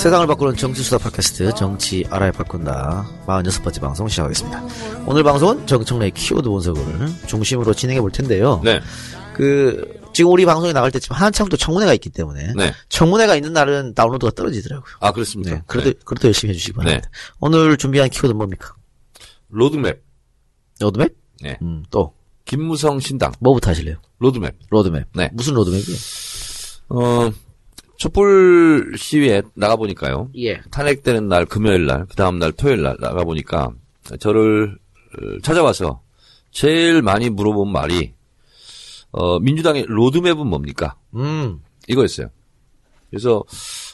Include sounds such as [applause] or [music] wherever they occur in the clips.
세상을 바꾸는 정치수다 팟캐스트 정치 알아야 바꾼다 46번째 방송 시작하겠습니다. 오늘 방송은 정청래의 키워드 분석을 중심으로 진행해 볼 텐데요. 네. 그 지금 우리 방송에 나갈 때쯤 한참 또 청문회가 있기 때문에 네. 청문회가 있는 날은 다운로드가 떨어지더라고요. 아, 그렇습니다. 네, 그래도 그래도 열심히 해주시기 바랍니다. 네. 오늘 준비한 키워드 뭡니까? 로드맵. 로드맵? 네. 음, 또 김무성 신당. 뭐부터 하실래요? 로드맵. 로드맵. 네. 무슨 로드맵이요? 어, 촛불 시위에 나가보니까요. 예. 탄핵되는 날 금요일 날, 그 다음 날 토요일 날 나가보니까 저를 어, 찾아와서 제일 많이 물어본 말이 어, 민주당의 로드맵은 뭡니까? 음. 이거였어요. 그래서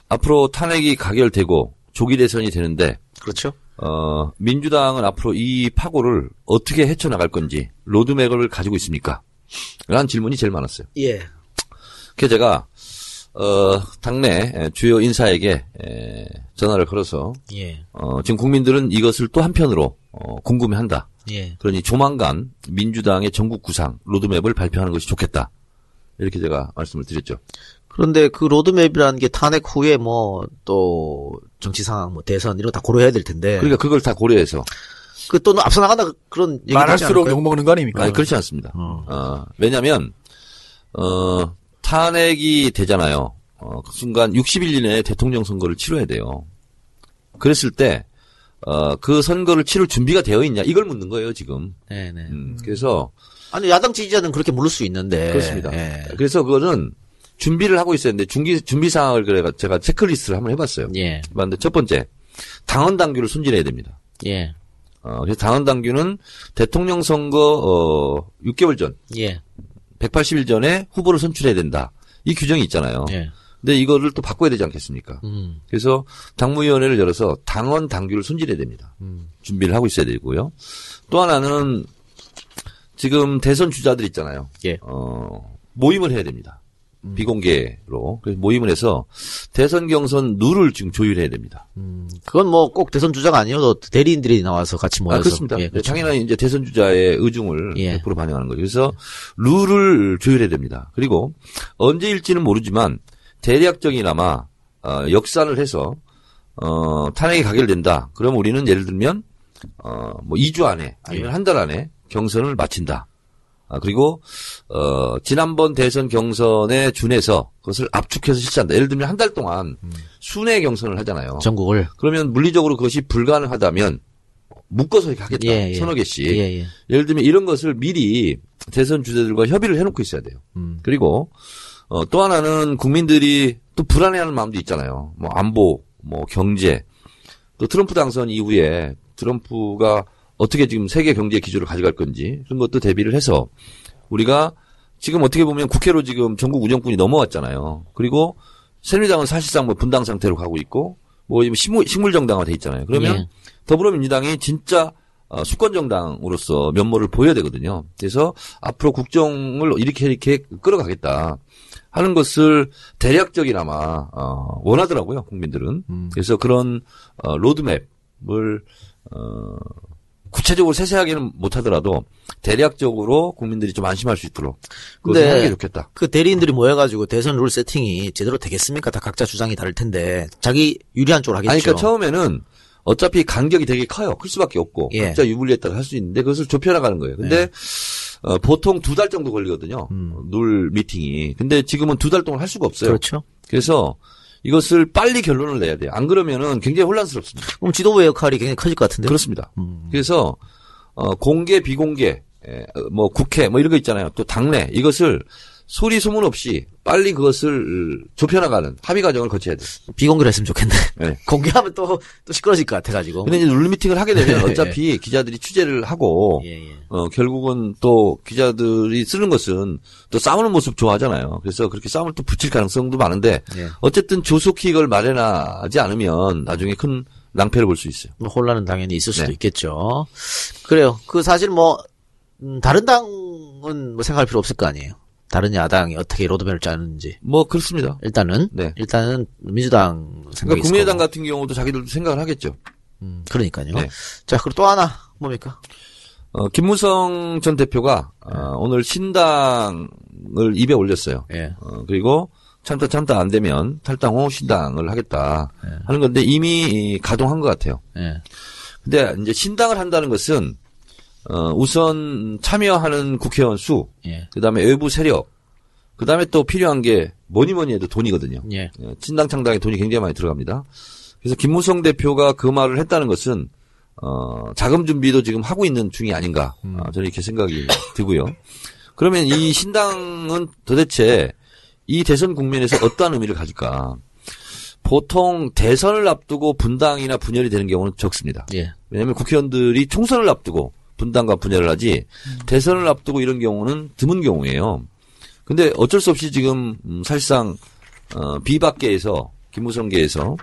앞으로 탄핵이 가결되고 조기 대선이 되는데 그렇죠. 어, 민주당은 앞으로 이 파고를 어떻게 헤쳐나갈 건지 로드맵을 가지고 있습니까? 라는 질문이 제일 많았어요. 예. 그래서 제가 어, 당내 주요 인사에게 에, 전화를 걸어서 예. 어, 지금 국민들은 이것을 또 한편으로 어, 궁금해한다. 예. 그러니 조만간 민주당의 전국 구상 로드맵을 발표하는 것이 좋겠다. 이렇게 제가 말씀을 드렸죠. 그런데 그 로드맵이라는 게 탄핵 후에 뭐 또 정치 상황, 뭐 대선 이런 거 다 고려해야 될 텐데. 그러니까 그걸 다 고려해서 그 또는 앞서 나간다 그런 얘기 말할수록 욕 먹는 거 아닙니까? 아니 그렇지 않습니다. 어. 어, 왜냐하면 어, 탄핵이 되잖아요. 어, 그 순간 60일 이내에 대통령 선거를 치러야 돼요. 그랬을 때, 어, 그 선거를 치를 준비가 되어 있냐 이걸 묻는 거예요 지금. 네네. 음, 그래서 아니 야당 지지자는 그렇게 물을 수 있는데. 그렇습니다. 예. 그래서 그거는 준비를 하고 있어야 되는데 준비 준비 사항을 그래 제가 체크리스트를 한번 해봤어요. 예. 봤는데 첫 번째 당원 당규를 손질해야 됩니다. 예. 어, 그래서 당원 당규는 대통령 선거 어, 6개월 전, 예. 180일 전에 후보를 선출해야 된다. 이 규정이 있잖아요. 예. 근데 이거를 또 바꿔야 되지 않겠습니까? 음. 그래서 당무위원회를 열어서 당원 당규를 손질해야 됩니다. 음. 준비를 하고 있어야 되고요. 또 하나는 지금 대선 주자들 있잖아요. 예. 어, 모임을 해야 됩니다. 비공개로. 그래서 모임을 해서 대선 경선 룰을 지금 조율해야 됩니다. 음. 그건 뭐 꼭 대선 주자가 아니어도 대리인들이 나와서 같이 모여서. 아, 그렇습니다. 예, 네, 그렇죠. 당연히 이제 대선 주자의 의중을 예. 100% 반영하는 거죠. 그래서 룰을 조율해야 됩니다. 그리고 언제일지는 모르지만 대략적이나마 어, 역산을 해서 어, 탄핵이 가결된다. 그럼 우리는 예를 들면 어, 뭐 2주 안에 아니면 예. 한달 안에 경선을 마친다. 아, 그리고 어, 지난번 대선 경선에 준해서 그것을 압축해서 실시한다. 예를 들면 한 달 동안 음. 순회 경선을 하잖아요. 전국을. 그러면 물리적으로 그것이 불가능하다면 묶어서 이렇게 하겠다. 예, 예. 서너 개씩. 예, 예. 예 를 들면 이런 것을 미리 대선 주자들과 협의를 해놓고 있어야 돼요. 음. 그리고 어, 또 하나는 국민들이 또 불안해하는 마음도 있잖아요. 뭐 안보, 뭐 경제, 또 트럼프 당선 이후에 트럼프가 어떻게 지금 세계 경제 기조를 가져갈 건지 그런 것도 대비를 해서 우리가 지금 어떻게 보면 국회로 지금 전국 운영권이 넘어왔잖아요. 그리고 새누리당은 사실상 뭐 분당 상태로 가고 있고 뭐 식물, 식물 정당화 돼 있잖아요. 그러면 예. 더불어민주당이 진짜 어, 수권 정당으로서 면모를 보여야 되거든요. 그래서 앞으로 국정을 이렇게 이렇게 끌어가겠다 하는 것을 대략적이나마 어, 원하더라고요 국민들은. 음. 그래서 그런 어, 로드맵을 어, 구체적으로 세세하게는 못하더라도 대략적으로 국민들이 좀 안심할 수 있도록 그것을 하는 게 좋겠다. 그 대리인들이 모여가지고 대선 룰 세팅이 제대로 되겠습니까? 다 각자 주장이 다를 텐데 자기 유리한 쪽으로 하겠죠. 아니, 그러니까 처음에는 어차피 간격이 되게 커요. 클 수밖에 없고 예. 각자 유불리에 따라 할 수 있는데 그것을 좁혀나가는 거예요. 근데 어, 보통 두 달 정도 걸리거든요. 음. 룰 미팅이. 근데 지금은 두 달 동안 할 수가 없어요. 그렇죠. 그래서 이것을 빨리 결론을 내야 돼요. 안 그러면은 굉장히 혼란스럽습니다. 그럼 지도부의 역할이 굉장히 커질 것 같은데. 그렇습니다. 음. 그래서 어, 공개 비공개 에, 어, 뭐 국회 뭐 이런 거 있잖아요. 또 당내 이것을 소리 소문 없이 빨리 그것을 좁혀나가는 합의 과정을 거쳐야 돼요. 비공개로 했으면 좋겠네. 네. [laughs] 공개하면 또, 또 시끄러질 것 같아가지고. 근데 이제 룰 미팅을 하게 되면 [laughs] 어차피 기자들이 취재를 하고 예, 예. 어, 결국은 또 기자들이 쓰는 것은 또 싸우는 모습 좋아하잖아요. 그래서 그렇게 싸움을 또 붙일 가능성도 많은데 예. 어쨌든 조속히 이걸 마련하지 않으면 나중에 큰 낭패를 볼 수 있어요. 뭐 혼란은 당연히 있을 수도 네. 있겠죠. 그래요. 그 사실 뭐, 음, 다른 당은 뭐 생각할 필요 없을 거 아니에요. 다른 야당이 어떻게 로드맵을 짜는지. 뭐 그렇습니다. 일단은, 네. 일단은 민주당 생각이 그러니까 국민의당. 같은 경우도 자기들도 생각을 하겠죠. 음, 그러니까요. 네. 자, 그리고 또 하나 뭡니까? 어, 김무성 전 대표가 어, 오늘 신당을 입에 올렸어요. 예. 어, 그리고 참다 참다 안 되면 탈당 후 신당을 하겠다 하는 건데 이미 이 가동한 것 같아요. 예. 근데 이제 신당을 한다는 것은 어 우선 참여하는 국회의원 수, 예. 그 다음에 외부 세력, 그 다음에 또 필요한 게 뭐니 뭐니 해도 돈이거든요. 예. 예, 신당 창당에 돈이 굉장히 많이 들어갑니다. 그래서 김무성 대표가 그 말을 했다는 것은 어, 자금 준비도 지금 하고 있는 중이 아닌가 아, 저는 이렇게 생각이 들고요. 그러면 이 신당은 도대체 이 대선 국면에서 어떠한 의미를 가질까? 보통 대선을 앞두고 분당이나 분열이 되는 경우는 적습니다. 예. 왜냐하면 국회의원들이 총선을 앞두고 분당과 분열을 하지 대선을 앞두고 이런 경우는 드문 경우예요. 근데 어쩔 수 없이 지금 음, 사실상 어, 비박계에서 김무성계에서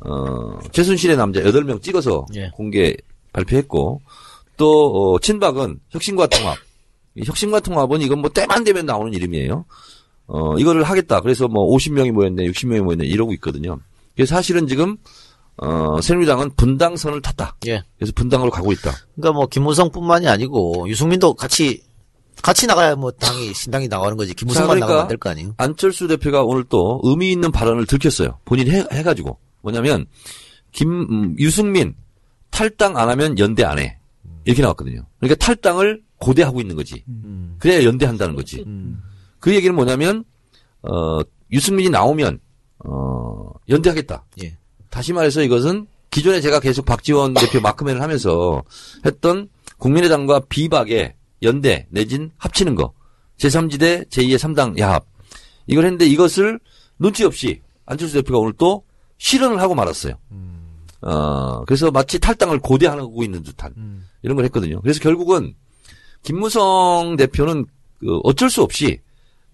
어, 최순실의 남자 8명 찍어서 예. 공개 발표했고 또 어, 친박은 혁신과 통합. 이 혁신과 통합은 이건 뭐 때만 되면 나오는 이름이에요. 어, 이거를 하겠다. 그래서 뭐 50명이 모였네, 60명이 모였네 이러고 있거든요. 그래서 사실은 지금 어, 새누리당은 분당선을 탔다. 예. 그래서 분당으로 가고 있다. 그러니까 뭐 김무성뿐만이 아니고 유승민도 같이 같이 나가야 뭐 당이 신당이 나가는 거지. 김무성만 자, 그러니까 나가면 안 될 거 아니에요? 안철수 대표가 오늘 또 의미 있는 발언을 들켰어요. 본인이 해, 해가지고. 뭐냐면, 김, 음, 유승민 탈당 안 하면 연대 안 해. 이렇게 나왔거든요. 그러니까 탈당을 고대하고 있는 거지. 음. 그래야 연대한다는 거지. 그 얘기는 뭐냐면, 어, 유승민이 나오면, 어, 연대하겠다. 예. 다시 말해서 이것은 기존에 제가 계속 박지원 대표 [laughs] 마크맨을 하면서 했던 국민의당과 비박의 연대 내진 합치는 거. 제3지대 제2의 3당 야합. 이걸 했는데 이것을 눈치 없이 안철수 대표가 오늘 또 실현을 하고 말았어요. 어, 그래서 마치 탈당을 고대하고 있는 듯한 이런 걸 했거든요. 그래서 결국은 김무성 대표는 그 어쩔 수 없이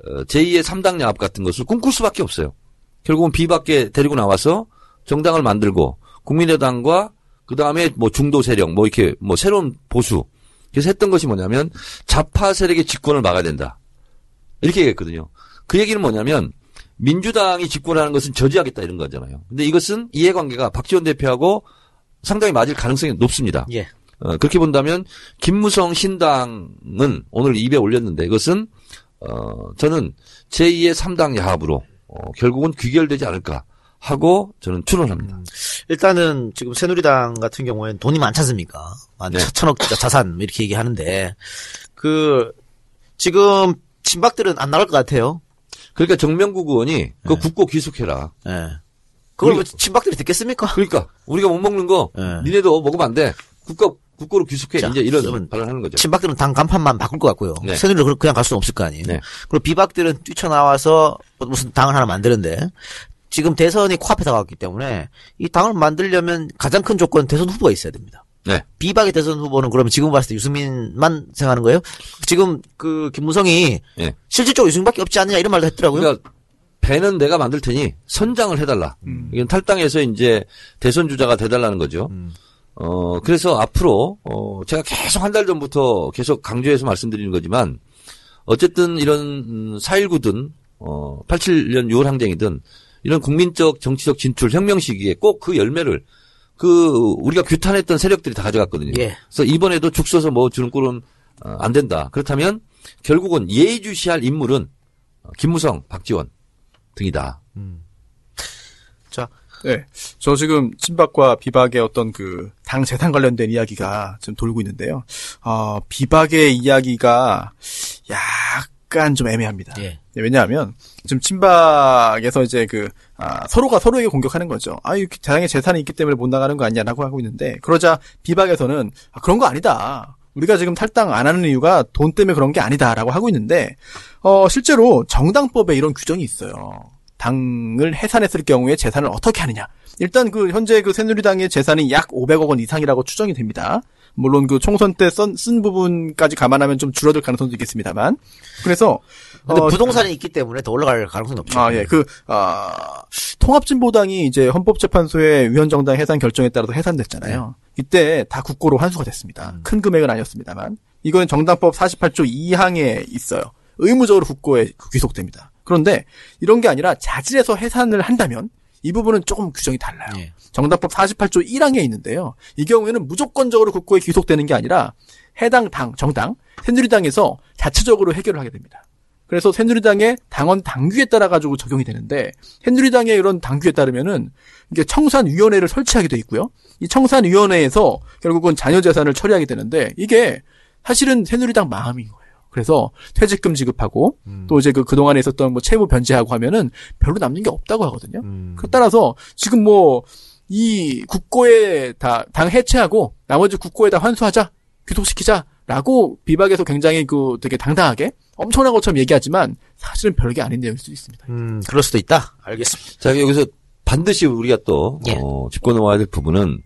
어, 제2의 3당 야합 같은 것을 꿈꿀 수밖에 없어요. 결국은 비밖에 데리고 나와서 정당을 만들고 국민의당과 그 다음에 뭐 중도 세력 뭐 이렇게 뭐 새로운 보수 그래서 했던 것이 뭐냐면 좌파 세력의 집권을 막아야 된다 이렇게 얘기했거든요. 그 얘기는 뭐냐면 민주당이 집권하는 것은 저지하겠다 이런 거잖아요. 근데 이것은 이해관계가 박지원 대표하고 상당히 맞을 가능성이 높습니다. 예. 어, 그렇게 본다면 김무성 신당은 오늘 입에 올렸는데 이것은 어, 저는 제2의 3당 야합으로 어, 결국은 귀결되지 않을까 하고 저는 추론합니다. 일단은 지금 새누리당 같은 경우에는 돈이 많지 않습니까? 한 네. 천억 자- 자산 뭐 이렇게 얘기하는데 그 지금 친박들은 안 나갈 것 같아요. 그러니까 정명국 의원이 그 국고 귀속해라. 예. 그걸 우리- 뭐 친박들이 듣겠습니까? 그러니까 우리가 못 먹는 거 네. 니네도 먹으면 안 돼. 국가 국고로 귀속해. 자, 이제 이런 발언하는 거죠. 친박들은 당 간판만 바꿀 것 같고요. 네. 새누리는 그냥 갈 수는 없을 거 아니에요. 네. 그리고 비박들은 뛰쳐나와서 무슨 당을 하나 만드는데 지금 대선이 코앞에 다가왔기 때문에 이 당을 만들려면 가장 큰 조건 대선 후보가 있어야 됩니다. 네. 비박의 대선 후보는 그러면 지금 봤을 때 유승민만 생각하는 거예요? 지금 그 김무성이 예. 실질적으로 유승민밖에 없지 않느냐 이런 말도 했더라고요. 그러니까 배는 내가 만들 테니 선장을 해달라. 이건 탈당해서 이제 대선 주자가 돼달라는 거죠. 어 그래서 앞으로 어 제가 계속 한 달 전부터 계속 강조해서 말씀드리는 거지만 어쨌든 이런 4.19든 어 87년 6월 항쟁이든 이런 국민적 정치적 진출 혁명 시기에 꼭 그 열매를 그 우리가 규탄했던 세력들이 다 가져갔거든요. 예. 그래서 이번에도 죽 써서 뭐 주는 꼴은 어, 안 된다. 그렇다면 결국은 예의주시할 인물은 어, 김무성, 박지원 등이다. 자, 네. 저 지금 친박과 비박의 어떤 그 당 재산 관련된 이야기가 지금 돌고 있는데요. 어, 비박의 이야기가 약간 좀 애매합니다. 예. 네, 왜냐하면 지금 친박에서 이제 그 아, 서로가 서로에게 공격하는 거죠. 아, 이렇게 당의 재산이 있기 때문에 못 나가는 거 아니냐라고 하고 있는데 그러자 비박에서는 아, 그런 거 아니다. 우리가 지금 탈당 안 하는 이유가 돈 때문에 그런 게 아니다라고 하고 있는데 어, 실제로 정당법에 이런 규정이 있어요. 당을 해산했을 경우에 재산을 어떻게 하느냐. 일단 그 현재 그 새누리당의 재산이 약 500억 원 이상이라고 추정이 됩니다. 물론 그 총선 때쓴 부분까지 감안하면 좀 줄어들 가능성도 있겠습니다만. 그래서 근데 어, 부동산이 있기 때문에 더 올라갈 가능성이 높죠. 아, 예. 그, 아, 통합진보당이 이제 헌법재판소의 위헌정당 해산 결정에 따라서 해산됐잖아요. 이때 다 국고로 환수가 됐습니다. 큰 금액은 아니었습니다만. 이거는 정당법 48조 2항에 있어요. 의무적으로 국고에 귀속됩니다. 그런데 이런 게 아니라 자질에서 해산을 한다면 이 부분은 조금 규정이 달라요. 예. 정당법 48조 1항에 있는데요. 이 경우에는 무조건적으로 국고에 귀속되는 게 아니라 해당 당, 정당, 새누리당에서 자체적으로 해결을 하게 됩니다. 그래서 새누리당의 당원 당규에 따라 가지고 적용이 되는데 새누리당의 이런 당규에 따르면은 이게 청산위원회를 설치하게 돼 있고요. 이 청산위원회에서 결국은 자녀 재산을 처리하게 되는데 이게 사실은 새누리당 마음인 거예요. 그래서 퇴직금 지급하고 또 이제 그 그동안에 있었던 뭐 채무 변제하고 하면은 별로 남는 게 없다고 하거든요. 그 따라서 지금 뭐 이 국고에 다 당 해체하고 나머지 국고에 다 환수하자 귀속시키자라고 비박에서 굉장히 그 되게 당당하게 엄청난 것처럼 얘기하지만 사실은 별게 아닌 내용일 수도 있습니다. 음, 그럴 수도 있다. 알겠습니다. 자, 여기서 반드시 우리가 또, 예. 어, 짚고 넘어야 될 부분은,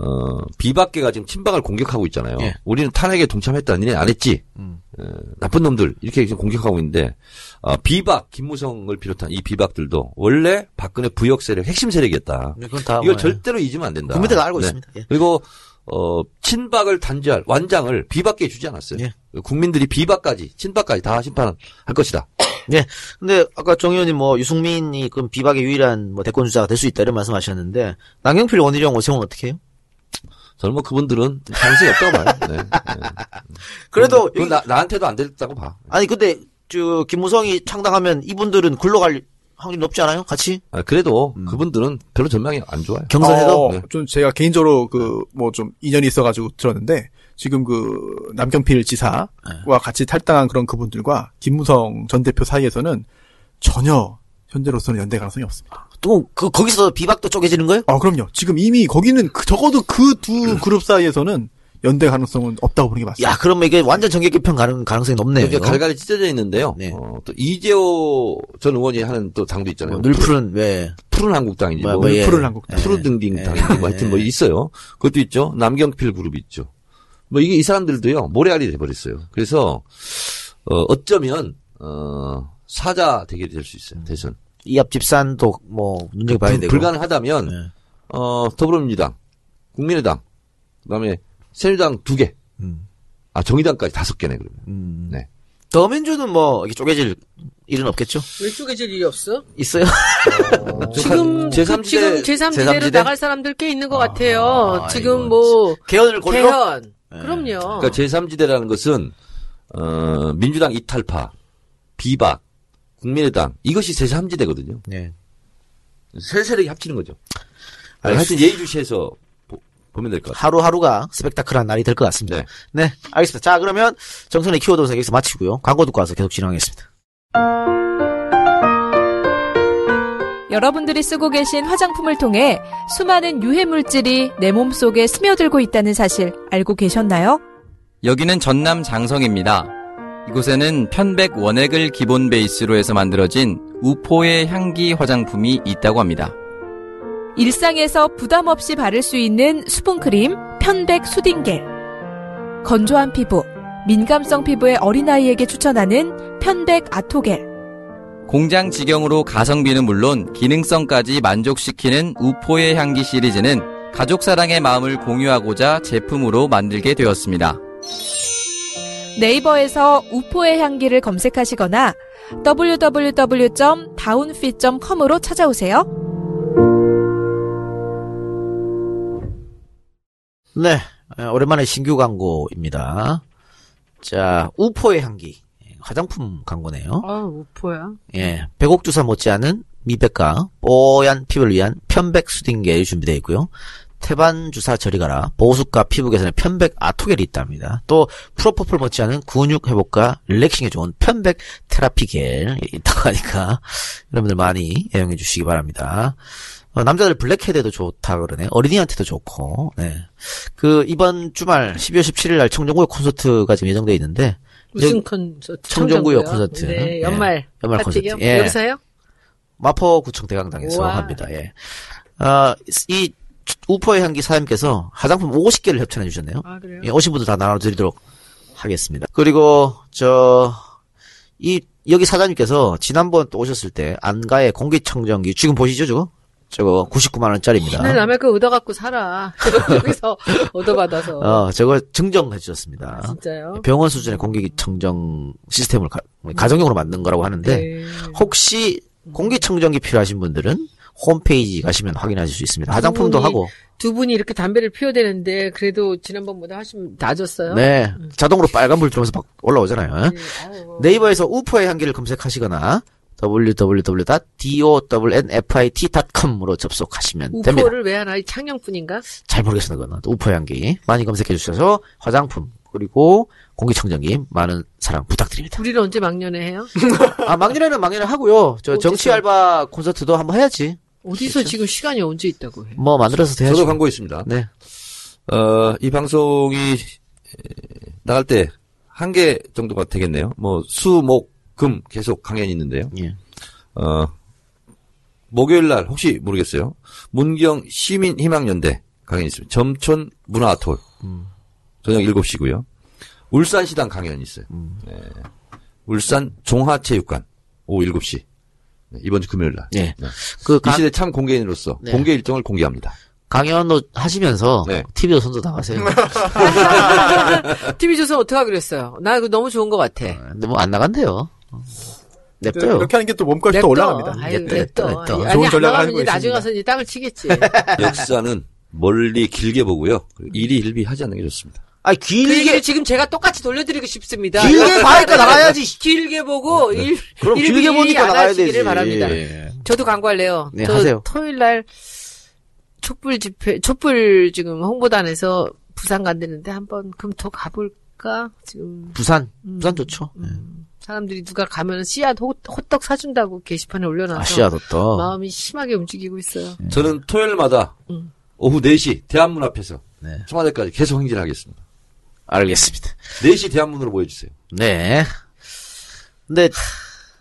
어, 비박계가 지금 친박을 공격하고 있잖아요. 예. 우리는 탄핵에 동참했다. 니네 안 했지? 음. 어, 나쁜 놈들. 이렇게 지금 공격하고 있는데, 어, 비박, 김무성을 비롯한 이 비박들도 원래 박근혜 부역 세력, 핵심 세력이었다. 그건 다 이걸 뭐, 절대로 잊으면 안 된다. 국민들 다 알고 네. 있습니다. 예. 그리고 어 친박을 단죄할 완장을 비박계에 주지 않았어요. 예. 국민들이 비박까지 친박까지 다 심판할 것이다. 네. 근데 아까 정 의원님 뭐 유승민이 그럼 비박의 유일한 뭐 대권 주자가 될 수 있다 이런 말씀하셨는데 남경필 원희룡 오세훈 어떻게 해요? 저는 뭐 그분들은 가능성이 없다고 봐요. 네. 네. 그래도 그건 나, 나한테도 안 됐다고 봐. 아니 근데 저 김무성이 창당하면 이분들은 굴러갈 확률이 높지 않아요? 같이 아, 그래도 그분들은 별로 전망이 안 좋아요. 경선해도 어, 네. 좀 제가 개인적으로 그 뭐 좀 인연이 있어가지고 들었는데 지금 그 남경필 지사와 네. 같이 탈당한 그런 그분들과 김무성 전 대표 사이에서는 전혀 현재로서는 연대 가능성이 없습니다. 또 그 거기서 비박도 쪼개지는 거예요? 아 그럼요. 지금 이미 거기는 그- 적어도 그 두 그룹 사이에서는 연대 가능성은 없다고 보는 게 맞습니다. 야 그러면 이게 완전 정계 개편 가능 가능성이 높네요. 이렇게 갈갈이 찢어져 있는데요. 네. 어, 또 이재호 전 의원이 하는 또 당도 있잖아요. 뭐 늘푸른 왜 푸른 한국당이지. 뭐, 뭐, 뭐, 예. 푸른 한국당. 푸르등딩 예. 당인지 뭐 하여튼 뭐 있어요. 그것도 있죠. 남경필 그룹이 있죠. 뭐 이게 이 사람들도요 모래알이 돼버렸어요. 그래서 어 어쩌면 어 사자 대결이 될 수 있어요. 대선 이합 집산도 뭐 눈여겨 봐야 불- 되고 불가능하다면 네. 어 더불어민주당, 국민의당, 그다음에 새누리당 두 개, 음. 아 정의당까지 다섯 개네 그러면. 음. 네. 더민주는 뭐 이렇게 쪼개질 일은 없겠죠? 왜 쪼개질 일이 없어? 있어요? [laughs] 지금 제3지대 그 지금 제3지대로 제3지대? 나갈 사람들 꽤 있는 것 같아요. 아, 지금 뭐 개헌을 고려 개헌. 네. 그럼요. 그러니까 제3지대라는 것은 어 민주당 이탈파, 비박, 국민의당 이것이 제3지대거든요. 네. 세 세력이 합치는 거죠. 알겠습니다. 하여튼 예의주시해서 보, 보면 될 것 같아요. 하루하루가 스펙타클한 날이 될 것 같습니다. 네. 네. 알겠습니다. 자, 그러면 정선의 키워드 분석 여기서 마치고요. 광고 듣고 와서 계속 진행하겠습니다. 여러분들이 쓰고 계신 화장품을 통해 수많은 유해 물질이 내 몸속에 스며들고 있다는 사실 알고 계셨나요? 여기는 전남 장성입니다. 이곳에는 편백 원액을 기본 베이스로 해서 만들어진 우포의 향기 화장품이 있다고 합니다. 일상에서 부담 없이 바를 수 있는 수분크림 편백 수딩겔. 건조한 피부, 민감성 피부의 어린아이에게 추천하는 편백 아토겔. 공장 직영으로 가성비는 물론 기능성까지 만족시키는 우포의 향기 시리즈는 가족 사랑의 마음을 공유하고자 제품으로 만들게 되었습니다. 네이버에서 우포의 향기를 검색하시거나 www.daunfit.com으로 찾아오세요. 네. 어, 오랜만에 신규 광고입니다. 자, 우포의 향기. 화장품 광고네요. 아, 우포야. 예. 백옥주사 못지않은 미백과 뽀얀 피부를 위한 편백 수딩겔이 준비되어 있고요. 태반 주사 저리 가라 보습과 피부 개선에 편백 아토겔이 있답니다. 또 프로포폴 못지않은 근육 회복과 릴렉싱에 좋은 편백 테라피 겔이 있다고 하니까 여러분들 많이 애용해 주시기 바랍니다. 어, 남자들 블랙헤드도 좋다 그러네. 어린이한테도 좋고. 네. 그 이번 주말 12월 17일 날 청정구역 콘서트가 지금 예정돼 있는데 무슨 콘서트? 청정구역? 콘서트. 네, 예. 연말. 연말 파티 콘서트. 겸? 예. 여기서요? 마포구청 대강당에서 우와. 합니다. 예. 어, 이 우포의 향기 사장님께서 화장품 50개를 협찬해 주셨네요. 아, 그래요? 예, 오신 분들 다 나눠드리도록 하겠습니다. 그리고 저 이 여기 사장님께서 지난번 또 오셨을 때 안가의 공기청정기 지금 보시죠 저거 저거 99만 원짜리입니다. 맨날 남의 거 얻어갖고 살아. [laughs] 여기서 얻어받아서. 어 저거 증정해 주셨습니다. 진짜요? 병원 수준의 공기청정 시스템을 가, 정용으로 만든 거라고 하는데 네. 혹시 공기청정기 필요하신 분들은 홈페이지 가시면 확인하실 수 있습니다. 화장품도 분이 하고. 두 분이 이렇게 담배를 피워대는데 그래도 지난번보다 훨씬 나아졌어요. 네. 자동으로 빨간 불 들어오면서 막 올라오잖아요. 네, 아유, 네이버에서 우퍼의 향기를 검색하시거나 www.donnfit.com으로 접속하시면 됩니다. 우포를 왜 하나? 이 창녕뿐인가? 잘 모르겠습니다. 그거는. 우퍼 향기 많이 검색해 주셔서 화장품 그리고 공기청정기 많은 사랑 부탁드립니다. 우리는 언제 막년에 해요? 아 막년에는 막년에 하고요. 저? 정치 알바 콘서트도 한번 해야지. 어디서 지금 시간이 언제 있다고 해? 뭐 만들어서 해야죠. 저도 광고 있습니다. 네. 어, 이 방송이 에, 나갈 때 한 개 정도가 되겠네요. 뭐 수, 목, 금 계속 강연이 있는데요. 예. 어, 목요일 날 혹시 모르겠어요. 문경 시민 희망연대 강연이 있습니다. 점촌 문화아톨 저녁 7시고요. 울산시당 강연이 있어요. 네. 울산 종하체육관 오후 7시. 네, 이번 주 금요일 날. 예. 네. 그이 강, 시대 참 공개인으로서 네. 공개 일정을 공개합니다. 강연도 하시면서 네. TV도 손도 나가세요. [laughs] TV 조선 어떡하 그랬어요? 나 그거 너무 좋은 것 같아. 근데 뭐 안 나간대요. 냅둬요. 이렇게 하는 게 또 몸값이 냅둬. 또 올라갑니다. 아유, 냅둬, 냅둬. 냅둬. 좋은 전략을 하는 거 이제 나중에 있습니다. 가서 이제 땅을 치겠지. [laughs] 역사는 멀리 길게 보고요. 일이 일비 하지 않는 게 좋습니다. 아니 그 얘기를 길게 지금 제가 똑같이 돌려드리고 싶습니다. 길게 [laughs] 봐니까 나가야지. 길게 보고 일, 그럼 일일이 길게 보니까 안 나가야 되지. 바랍니다. 저도 광고할래요. 네, 저 하세요. 토요일 날 촛불 집회, 촛불 지금 홍보단에서 부산 간다는데 한번 그럼 더 가볼까? 지금 부산, 음. 부산 좋죠. 네. 사람들이 누가 가면 씨앗 호, 호떡 사준다고 게시판에 올려놔서 아시아도 또. 마음이 심하게 움직이고 있어요. 저는 토요일마다 음. 오후 4시 대한문 앞에서 네. 청와대까지 계속 행진하겠습니다. 알겠습니다. 4시 대한문으로 모여주세요. 네. 근데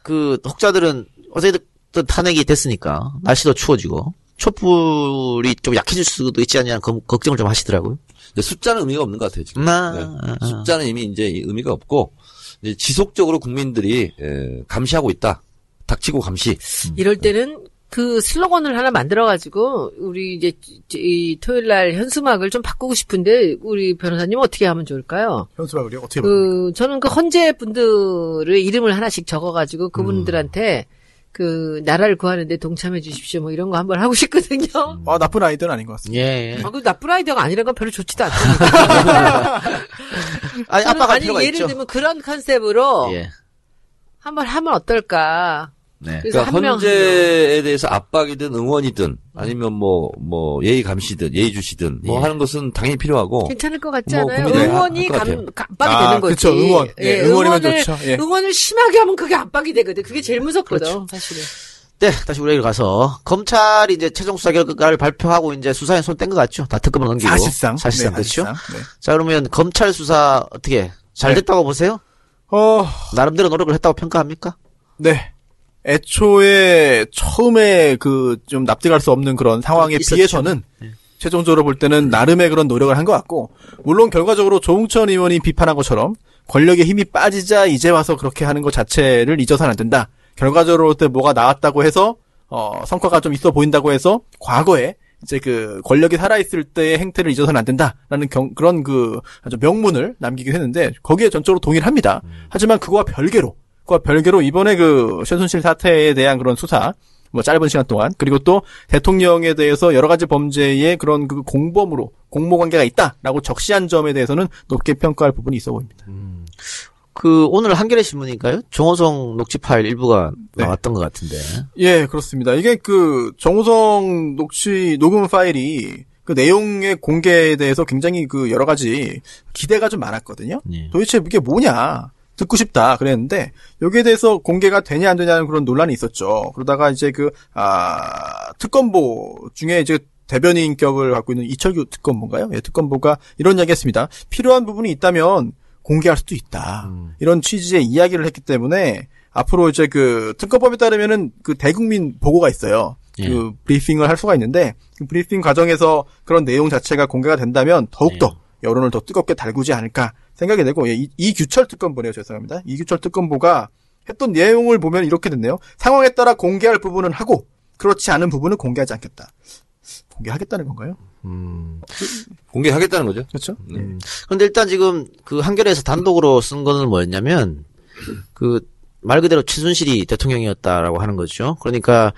그 혹자들은 어쨌든 탄핵이 됐으니까 날씨도 추워지고 촛불이 좀 약해질 수도 있지 않냐는 검- 걱정을 좀 하시더라고요. 근데 숫자는 의미가 없는 것 같아요, 지금. 나 네. 숫자는 이미 이제 의미가 없고, 이제 지속적으로 국민들이 에, 감시하고 있다. 닥치고 감시. 이럴 때는 그 슬로건을 하나 만들어가지고 우리 이제 이 토요일 날 현수막을 좀 바꾸고 싶은데 우리 변호사님 어떻게 하면 좋을까요? 현수막을요? 어떻게 그... 그 저는 그 헌재 분들의 이름을 하나씩 적어가지고 그분들한테 그 나라를 구하는데 동참해 주십시오 뭐 이런 거 한번 하고 싶거든요. 아, 나쁜 아이디어는 아닌 것 같습니다. 예. 아, 그 나쁜 아이디어가 아니란 건 별로 좋지도 않습니다. [laughs] [laughs] 아니 압박할 아니 필요가 예를 있죠. 들면 그런 컨셉으로 예. 한번 하면 어떨까? 네. 그래서 그러니까. 헌재에 대해서 압박이든 응원이든 아니면 뭐, 뭐, 예의 감시든 예의 주시든 뭐 예. 하는 것은 당연히 필요하고. 괜찮을 것 같지 뭐 않아요? 고민을 응원이 감. 압박이 아, 되는 거지. 그쵸, 응원. 예, 응원이면 응원을, 좋죠. 예. 응원을 심하게 하면 그게 압박이 되거든. 그게 제일 무섭거든, 사실은. 네, 다시 우리 얘기로 가서 검찰이 이제 최종 수사 결과를 발표하고 이제 수사에 손 뗀 것 같죠. 다 특검을 넘기고 사실상. 사실상 네, 그렇죠. 사실상. 네. 자 그러면 검찰 수사 어떻게 잘 네. 됐다고 보세요? 어, 나름대로 노력을 했다고 평가합니까? 네. 애초에 처음에 그 좀 납득할 수 없는 그런 상황에 있었죠. 비해서는 최종적으로 볼 때는 나름의 그런 노력을 한 것 같고 물론 결과적으로 조웅천 의원이 비판한 것처럼 권력의 힘이 빠지자 이제 와서 그렇게 하는 것 자체를 잊어서는 안 된다. 결과적으로 볼때 뭐가 나왔다고 해서 어 성과가 좀 있어 보인다고 해서 과거에 이제 그 권력이 살아있을 때의 행태를 잊어서는 안 된다라는 경- 그런 그 아주 명문을 남기기도 했는데 거기에 전적으로 동의를 합니다. 하지만 그거와 별개로 그와 별개로 이번에 그 최순실 사태에 대한 그런 수사 뭐 짧은 시간 동안 그리고 또 대통령에 대해서 여러 가지 범죄의 그런 그 공범으로 공모 관계가 있다라고 적시한 점에 대해서는 높게 평가할 부분이 있어 보입니다. 그 오늘 한겨레 신문인가요? 정호성 녹취 파일 일부가 네. 나왔던 것 같은데. 예, 그렇습니다. 이게 그 정우성 녹취 녹음 파일이 그 내용의 공개에 대해서 굉장히 그 여러 가지 기대가 좀 많았거든요. 예. 도대체 이게 뭐냐 듣고 싶다 그랬는데 여기에 대해서 공개가 되냐 안 되냐는 그런 논란이 있었죠. 그러다가 이제 그 아, 특검보 중에 이제 대변인격을 갖고 있는 이철규 특검보인가요? 예, 특검보가 이런 이야기했습니다. 필요한 부분이 있다면 공개할 수도 있다. 이런 취지의 이야기를 했기 때문에 앞으로 이제 그 특검법에 따르면은 그 대국민 보고가 있어요. 예. 그 브리핑을 할 수가 있는데 그 브리핑 과정에서 그런 내용 자체가 공개가 된다면 더욱더 여론을 더 뜨겁게 달구지 않을까 생각이 되고 예, 이, 이규철 특검보네요 죄송합니다 이규철 특검보가 했던 내용을 보면 이렇게 됐네요 상황에 따라 공개할 부분은 하고 그렇지 않은 부분은 공개하지 않겠다 공개하겠다는 건가요? 공개하겠다는 거죠. 그렇죠? 그런데 일단 지금 그 한겨레에서 단독으로 쓴 거는 뭐였냐면 그 말 그대로 최순실이 대통령이었다라고 하는 거죠. 그러니까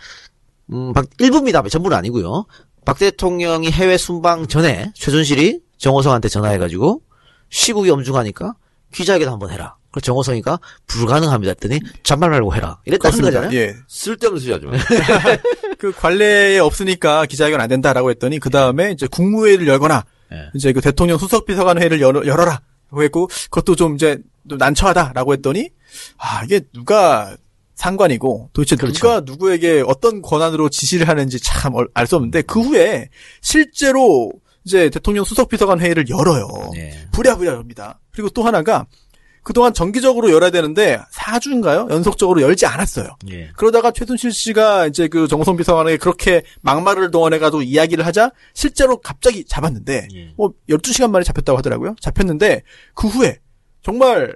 음, 박, 일부입니다. 전부는 아니고요. 박 대통령이 해외 순방 전에 최순실이 정호성한테 전화해가지고 시국이 엄중하니까 기자회견 한번 해라. 그 정호성이가 불가능합니다 했더니 잠말 말고 해라. 이랬다는 거잖아요. 예. 쓸데없는 소리 하지 마. [laughs] 그 관례에 없으니까 기자회견 안 된다라고 했더니 그 다음에 이제 국무회의를 열거나 예. 이제 그 대통령 수석비서관 회의를 열어, 열어라. 라고 했고 그것도 좀 이제 좀 난처하다라고 했더니 아 이게 누가 상관이고 도대체 그렇죠. 누가 누구에게 어떤 권한으로 지시를 하는지 참 알 수 없는데 그 후에 실제로 이제 대통령 수석비서관 회의를 열어요. 예. 부랴부랴 엽니다. 그리고 또 하나가 그동안 정기적으로 열어야 되는데 4주인가요? 연속적으로 열지 않았어요. 예. 그러다가 최순실 씨가 이제 그 정호성 비서관에게 그렇게 막말을 동원해가지고 이야기를 하자 실제로 갑자기 잡았는데 예. 뭐 12시간 만에 잡혔다고 하더라고요. 잡혔는데 그 후에 정말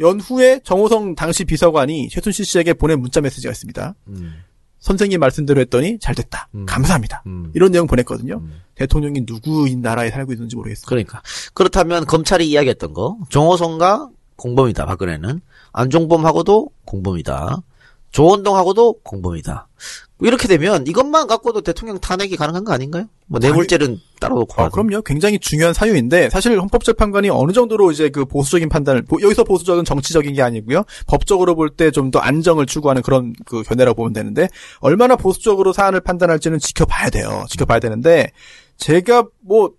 연후에 정호성 당시 비서관이 최순실 씨에게 보낸 문자 메시지가 있습니다. 음. 선생님 말씀대로 했더니 잘 됐다. 음. 감사합니다. 음. 이런 내용 보냈거든요. 음. 대통령이 누구인 나라에 살고 있는지 모르겠어요. 그러니까 그렇다면 검찰이 이야기했던 거 정호성과 공범이다 박근혜는 안종범하고도 공범이다 조원동하고도 공범이다 이렇게 되면 이것만 갖고도 대통령 탄핵이 가능한 거 아닌가요? 뭐 뇌물죄는 따로 놓고 아. 그럼요. 굉장히 중요한 사유인데 사실 헌법재판관이 어느 정도로 이제 그 보수적인 판단을 보- 여기서 보수적은 정치적인 게 아니고요. 법적으로 볼 때 좀 더 안정을 추구하는 그런 그 견해라고 보면 되는데 얼마나 보수적으로 사안을 판단할지는 지켜봐야 돼요. 지켜봐야 되는데 제가 뭐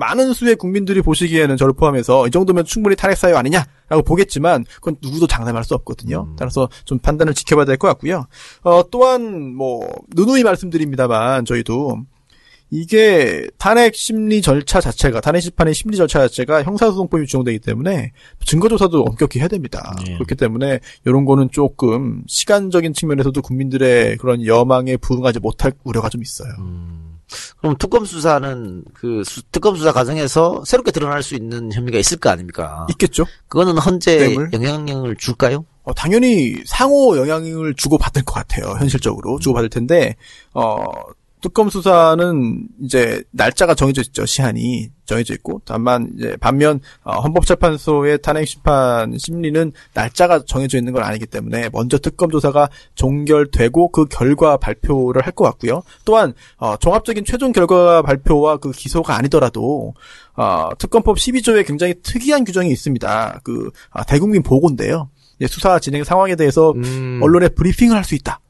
많은 수의 국민들이 보시기에는 저를 포함해서 이 정도면 충분히 탄핵 사유 아니냐라고 보겠지만 그건 누구도 장담할 수 없거든요. 따라서 좀 판단을 지켜봐야 될 것 같고요. 어, 또한 뭐 누누이 말씀드립니다만 저희도 이게 탄핵 심리 절차 자체가 탄핵 심판의 심리 절차 자체가 형사소송법이 적용되기 때문에 증거조사도 엄격히 해야 됩니다. 예. 그렇기 때문에 이런 거는 조금 시간적인 측면에서도 국민들의 그런 여망에 부응하지 못할 우려가 좀 있어요. 그럼 특검 수사는 그 수- 특검 수사 과정에서 새롭게 드러날 수 있는 혐의가 있을 거 아닙니까? 있겠죠? 그거는 헌재 뇌물? 영향력을 줄까요? 어, 당연히 상호 영향을 주고받을 것 같아요. 현실적으로 주고받을 텐데 어, 특검 수사는 이제 날짜가 정해져 있죠. 시한이 정해져 있고 다만 이제 반면 어, 헌법재판소의 탄핵 심판 심리는 날짜가 정해져 있는 건 아니기 때문에 먼저 특검 조사가 종결되고 그 결과 발표를 할 것 같고요. 또한 어, 종합적인 최종 결과 발표와 그 기소가 아니더라도 어, 특검법 12조에 굉장히 특이한 규정이 있습니다. 그 아, 대국민 보고인데요. 수사 진행 상황에 대해서 음, 언론에 브리핑을 할 수 있다.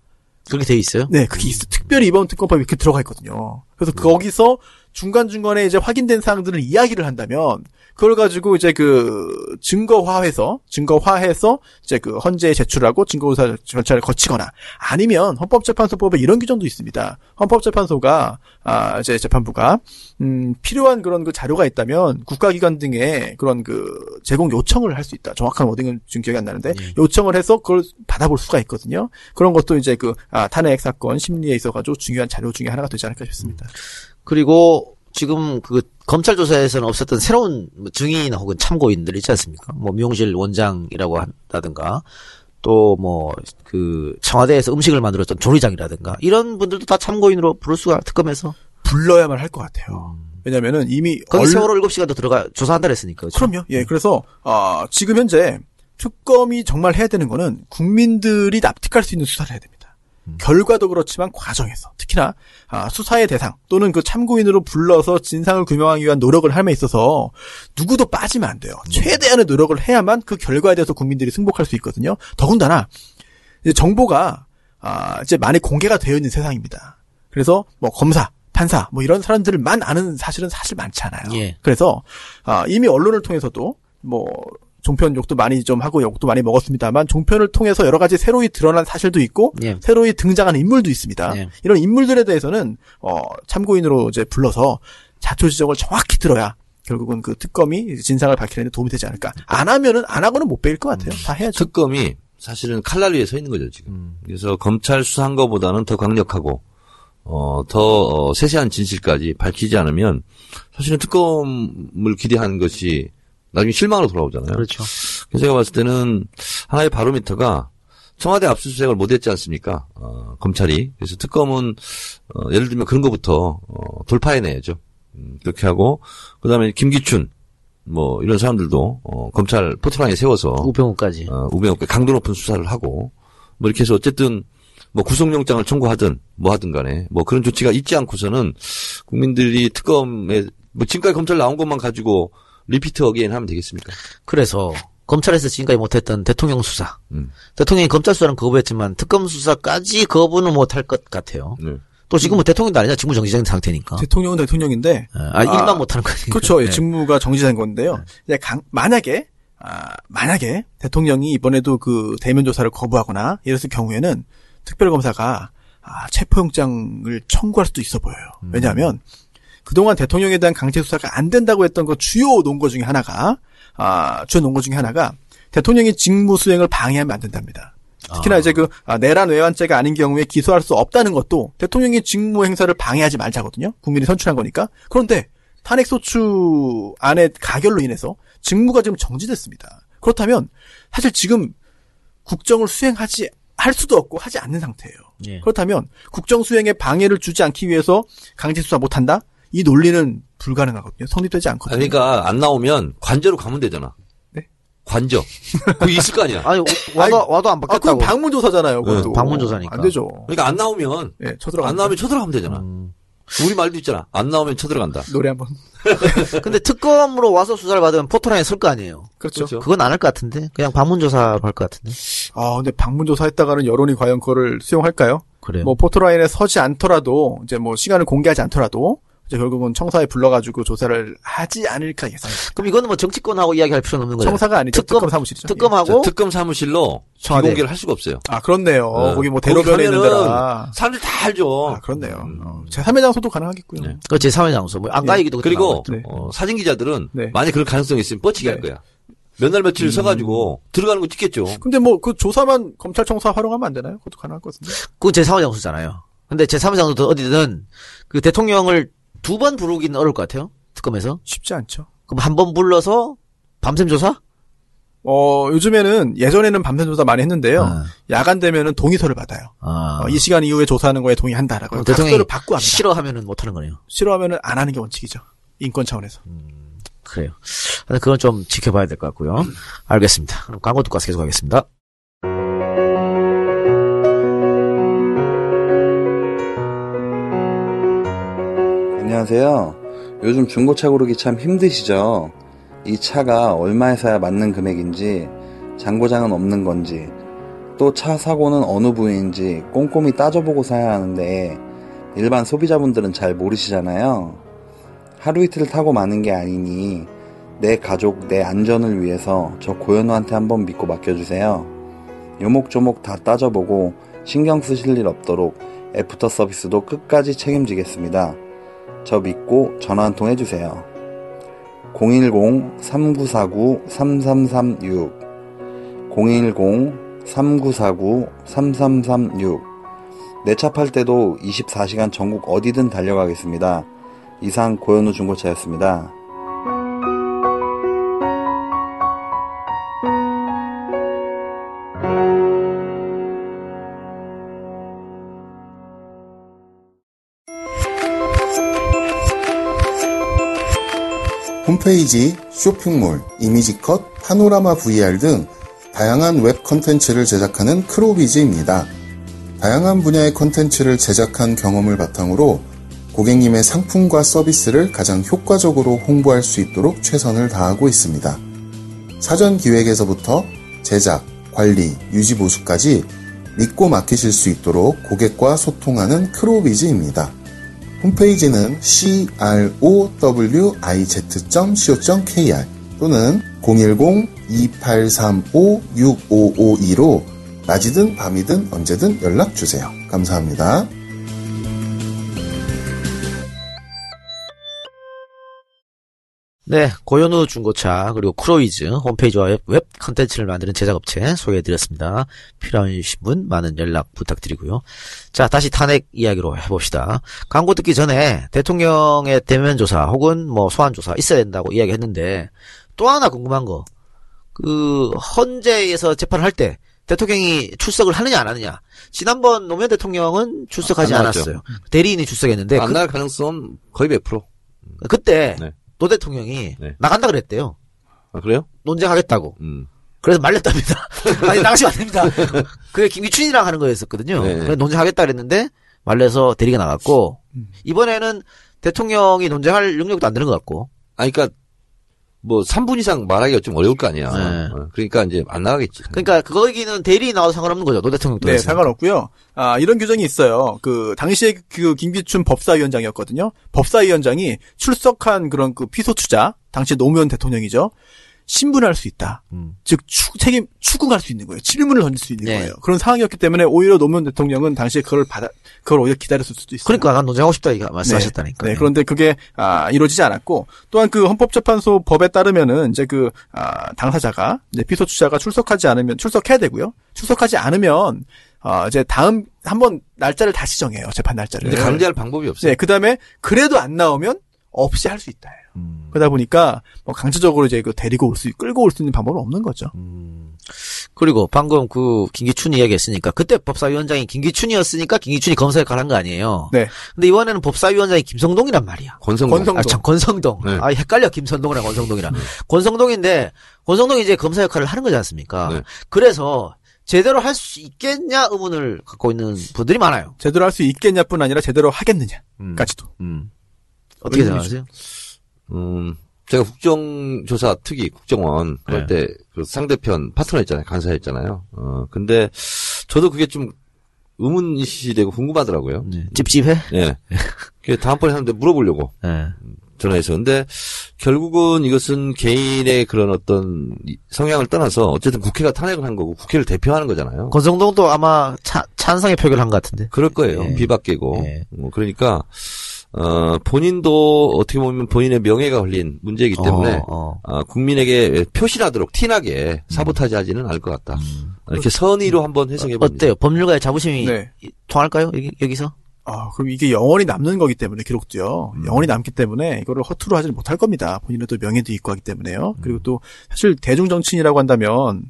그렇게 돼 있어요? 네, 그게 있어. 특별히 이번 특검법에 이렇게 들어가 있거든요. 그래서 거기서 중간중간에 이제 확인된 사항들을 이야기를 한다면, 그걸 가지고 이제 그 증거화해서, 증거화해서 이제 그 헌재에 제출하고 증거조사 절차를 거치거나, 아니면 헌법재판소법에 이런 규정도 있습니다. 헌법재판소가, 아, 이제 재판부가, 음, 필요한 그런 그 자료가 있다면, 국가기관 등에 그런 그 제공 요청을 할 수 있다. 정확한 워딩은 지금 기억이 안 나는데, 요청을 해서 그걸 받아볼 수가 있거든요. 그런 것도 이제 그, 아, 탄핵 사건 심리에 있어 가지고 중요한 자료 중에 하나가 되지 않을까 싶습니다. 그리고 지금 그 검찰 조사에서는 없었던 새로운 뭐 증인 혹은 참고인들 있지 않습니까? 뭐 미용실 원장이라고 한다든가 또 뭐 그 청와대에서 음식을 만들었던 조리장이라든가 이런 분들도 다 참고인으로 부를 수가 특검에서 불러야만 할 것 같아요. 왜냐면은 이미 거기 얼- 세월호 7시간도 들어가 조사한다 그랬으니까. 그렇죠? 그럼요. 예, 그래서 아, 지금 현재 특검이 정말 해야 되는 거는 국민들이 납득할 수 있는 수사를 해야 됩니다. 결과도 그렇지만 과정에서 특히나 아, 수사의 대상 또는 그 참고인으로 불러서 진상을 규명하기 위한 노력을 함에 있어서 누구도 빠지면 안 돼요. 최대한의 노력을 해야만 그 결과에 대해서 국민들이 승복할 수 있거든요. 더군다나 이제 정보가 아, 이제 많이 공개가 되어 있는 세상입니다. 그래서 뭐 검사, 판사 뭐 이런 사람들만 아는 사실은 사실 많지 않아요. 예. 그래서 아, 이미 언론을 통해서도 뭐 종편 욕도 많이 좀 하고 욕도 많이 먹었습니다만 종편을 통해서 여러 가지 새로이 드러난 사실도 있고 예. 새로이 등장한 인물도 있습니다. 예. 이런 인물들에 대해서는 어, 참고인으로 이제 불러서 자초 지적을 정확히 들어야 결국은 그 특검이 진상을 밝히는 데 도움이 되지 않을까. 안 하면은 안 하고는 못 베일 것 같아요. 다 해야죠. 특검이 사실은 칼날 위에 서 있는 거죠 지금. 그래서 검찰 수사한 것보다는 더 강력하고 어, 더 어, 세세한 진실까지 밝히지 않으면 사실은 특검을 기대하는 것이 나중에 실망으로 돌아오잖아요. 그렇죠. 그래서 제가 봤을 때는 하나의 바로미터가 청와대 압수수색을 못했지 않습니까? 어, 검찰이 그래서 특검은 어, 예를 들면 그런 것부터 어, 돌파해내야죠. 음, 그렇게 하고 그다음에 김기춘 뭐 이런 사람들도 어, 검찰 포토라인에 세워서 우병우까지. 어, 우병우께 강도 높은 수사를 하고 뭐 이렇게 해서 어쨌든 뭐 구속영장을 청구하든 뭐 하든 간에 뭐 그런 조치가 있지 않고서는 국민들이 특검에 뭐 지금까지 검찰 나온 것만 가지고 repeat again 하면 되겠습니까? 그래서 검찰에서 지금까지 못했던 대통령 수사. 음. 대통령이 검찰 수사는 거부했지만 특검 수사까지 거부는 못할 것 같아요. 네. 또 지금 뭐 대통령도 아니냐 직무 정지된 상태니까. 대통령은 대통령인데 아, 일만 못하는 거니까. 그렇죠. 예, 네. 직무가 정지된 건데요. 이제 강- 만약에 아, 만약에 대통령이 이번에도 그 대면 조사를 거부하거나 이랬을 경우에는 특별검사가 아, 체포영장을 청구할 수도 있어 보여요. 음. 왜냐하면 그동안 대통령에 대한 강제 수사가 안 된다고 했던 그 주요 논거 중에 하나가 아, 주요 논거 중에 하나가 대통령이 직무 수행을 방해하면 안 된답니다. 특히나 이제 그 아, 내란 외환죄가 아닌 경우에 기소할 수 없다는 것도 대통령이 직무 행사를 방해하지 말자거든요. 국민이 선출한 거니까. 그런데 탄핵 소추 안의 가결로 인해서 직무가 지금 정지됐습니다. 그렇다면 사실 지금 국정을 수행하지 할 수도 없고 하지 않는 상태예요. 예. 그렇다면 국정 수행에 방해를 주지 않기 위해서 강제 수사 못 한다? 이 논리는 불가능하거든요. 성립되지 않거든요. 아니, 그러니까 안 나오면 관저로 가면 되잖아. 네? 관저. 그거 있을 거 아니야. [laughs] 아니 와도 와도 안 아, 그건 받겠다고. 방문 조사잖아요. 그것도. 네, 방문 조사니까. 안 되죠. 그러니까 안 나오면 예, 쳐들어가. 안 나오면 쳐들어가면 되잖아. 음. 우리 말도 있잖아. 안 나오면 쳐들어간다. 노래 한 번. [laughs] 근데 특검으로 와서 수사를 받으면 포토라인에 설 거 아니에요. 그렇죠. 그렇죠. 그건 안 할 것 같은데 그냥 방문조사로 할 것 같은데. 아, 근데 방문 조사 했다가는 여론이 과연 그거를 수용할까요? 그래요. 뭐 포토라인에 서지 않더라도 이제 뭐 시간을 공개하지 않더라도 결국은 청사에 불러가지고 조사를 하지 않을까 예상. 그럼 이거는 뭐 정치권하고 이야기할 필요는 없는 거예요. 청사가 아니죠. 특검- 특검, 사무실이죠. 예. 특검하고 자, 특검 사무실로 청와대. 비공개를 할 수가 없어요. 아 그렇네요. 어. 거기 뭐 대로변에 있는 데라. 사람들 다 알죠. 아 그렇네요. 음. 어, 제3의 장소도 가능하겠고요. 네. 그 제3의 장소 뭐 안가 예. 얘기도 그리고. 네. 어, 사진 기자들은 네. 만약 그런 가능성이 있으면 뻗치게 할 네. 거야. 몇날 며칠 서가지고 들어가는 거 찍겠죠. 근데 뭐 그 조사만 검찰 청사 활용하면 안 되나요? 그것도 가능할 것 같은데. 그건 제3의 장소잖아요. 근데 제3의 장소도 어디든 그 대통령을 두 번 부르기는 어려울 것 같아요. 특검에서. 쉽지 않죠. 그럼 한 번 불러서 밤샘 조사? 어 요즘에는 예전에는 밤새 조사 많이 했는데요. 아. 야간 되면은 동의서를 받아요. 아. 어, 이 시간 이후에 조사하는 거에 동의한다라고 대통령이 받고 합니다. 싫어하면은 못 하는 거네요. 싫어하면은 안 하는 게 원칙이죠. 인권 차원에서. 그래요. 근데 그건 좀 지켜봐야 될 것 같고요. 알겠습니다. 그럼 광고 듣고 와서 계속 하겠습니다. 안녕하세요. 요즘 중고차 고르기 참 힘드시죠? 이 차가 얼마에 사야 맞는 금액인지, 장고장은 없는 건지, 또 차 사고는 어느 부위인지 꼼꼼히 따져보고 사야 하는데, 일반 소비자분들은 잘 모르시잖아요. 하루 이틀 타고 마는 게 아니니, 내 가족, 내 안전을 위해서 저 고현우한테 한번 믿고 맡겨주세요. 요목조목 다 따져보고 신경 쓰실 일 없도록 애프터 서비스도 끝까지 책임지겠습니다. 저 믿고 전화 한 통 해주세요. 010-3949-3336 010-3949-3336 내 차 팔 때도 24시간 전국 어디든 달려가겠습니다. 이상 고현우 중고차였습니다. 홈페이지, 쇼핑몰, 이미지 컷, 파노라마 VR 등 다양한 웹 컨텐츠를 제작하는 크로비즈입니다. 다양한 분야의 컨텐츠를 제작한 경험을 바탕으로 고객님의 상품과 서비스를 가장 효과적으로 홍보할 수 있도록 최선을 다하고 있습니다. 사전 기획에서부터 제작, 관리, 유지 보수까지 믿고 맡기실 수 있도록 고객과 소통하는 크로비즈입니다. 홈페이지는 crowiz.co.kr 또는 010-2835-6552로 낮이든 밤이든 언제든 연락주세요. 감사합니다. 네, 고현우 중고차 그리고 크로이즈 홈페이지와 웹, 웹 컨텐츠를 만드는 제작업체 소개해드렸습니다. 필요하신 분 많은 연락 부탁드리고요. 자, 다시 탄핵 이야기로 해봅시다. 광고 듣기 전에 대통령의 대면 조사 혹은 뭐 소환 조사 있어야 된다고 이야기했는데 또 하나 궁금한 거, 그 헌재에서 재판을 할 때 대통령이 출석을 하느냐 안 하느냐. 지난번 노무현 대통령은 출석하지. 않았어요. 대리인이 출석했는데 안 그, 날 가능성은 거의 100%. 그때 네. 노 대통령이 네. 나간다 그랬대요. 아, 그래요? 논쟁하겠다고. 음. 그래서 말렸답니다. [laughs] 아니 나가시면 안 됩니다. 그게 김기춘이랑 하는 거였었거든요. 네. 그래서 논쟁하겠다 그랬는데 말려서 대리가 나갔고 이번에는 대통령이 논쟁할 능력도 안 되는 것 같고. 아니, 그니까, 뭐, 3분 이상 말하기가 좀 어려울 거 아니야. 네. 어, 그러니까 이제 안 나가겠지. 그러니까 그거기는 대리 나와도 상관없는 거죠. 노 대통령 네, 상관없고요. 아, 이런 규정이 있어요. 그 당시에 그 김기춘 법사위원장이었거든요. 법사위원장이 출석한 그런 그 피소 투자, 당시 노무현 대통령이죠. 신분할 수 있다. 음. 즉 추, 책임 추궁할 수 있는 거예요. 질문을 던질 수 있는 네. 거예요. 그런 상황이었기 때문에 오히려 노무현 대통령은 당시에 그걸 받아 그걸 오히려 기다렸을 수도 있어요. 그러니까 난 논쟁하고 싶다 이거 말씀하셨다니까. 네, 그런데 그게 아, 이루어지지 않았고 또한 그 헌법재판소 법에 따르면은 이제 그 아, 당사자가 이제 피소투자가 출석하지 않으면 출석해야 되고요. 출석하지 않으면 어, 이제 다음 한번 날짜를 다시 정해요. 재판 날짜를. 강제할 방법이 없어요. 네, 그다음에 그래도 안 나오면 없이 할 수 있다. 음. 그러다 보니까 뭐 강제적으로 이제 그 데리고 올 수, 끌고 올 수 있는 방법은 없는 거죠. 음. 그리고 방금 그 김기춘 이야기했으니까 그때 법사위원장이 김기춘이었으니까 김기춘이 검사 역할을 한거 아니에요. 네. 근데 이번에는 법사위원장이 김성동이란 말이야. 권성동. 권성- 아, 참, 권성동. 네. 아, 헷갈려. 김선동이랑 권성동이랑. 권성동인데, 권성동이 이제 검사 역할을 하는 거지 않습니까? 네. 그래서, 제대로 할 수 있겠냐 의문을 갖고 있는 분들이 많아요. 제대로 할 수 있겠냐뿐 아니라 제대로 하겠느냐까지도. 음. 어떻게 의문이죠. 생각하세요? 음, 제가 국정조사 특위 국정원 그럴 네. 때그 상대편 파트너였잖아요. 간사였잖아요. 어, 근데 저도 그게 좀 의문이 되고 궁금하더라고요. 네. 찝찝해? 예. 그 다음번에 하는데 물어보려고 네. 전화해서. 근데 결국은 이것은 개인의 그런 어떤 이- 성향을 떠나서 어쨌든 국회가 탄핵을 한 거고 국회를 대표하는 거잖아요. 권성동도 아마 차, 찬성의 표결을 한것 같은데. 그럴 거예요. 예. 비박계고. 예. 뭐 그러니까 어, 본인도 어떻게 보면 본인의 명예가 걸린 문제이기 때문에 어, 어. 아, 국민에게 표시나도록 티나게 사보타지 하지는 않을 것 같다. 이렇게 선의로 한번 해석해 봅니다. 음. 어때요? 법률가의 자부심이 네. 통할까요? 여기, 여기 서? 아, 그럼 이게 영원히 남는 거기 때문에 기록도요. 음. 영원히 남기 때문에 이거를 허투루 하지는 못할 겁니다. 본인의 또 명예도 있고 하기 때문에요. 음. 그리고 또 사실 대중 정치인이라고 한다면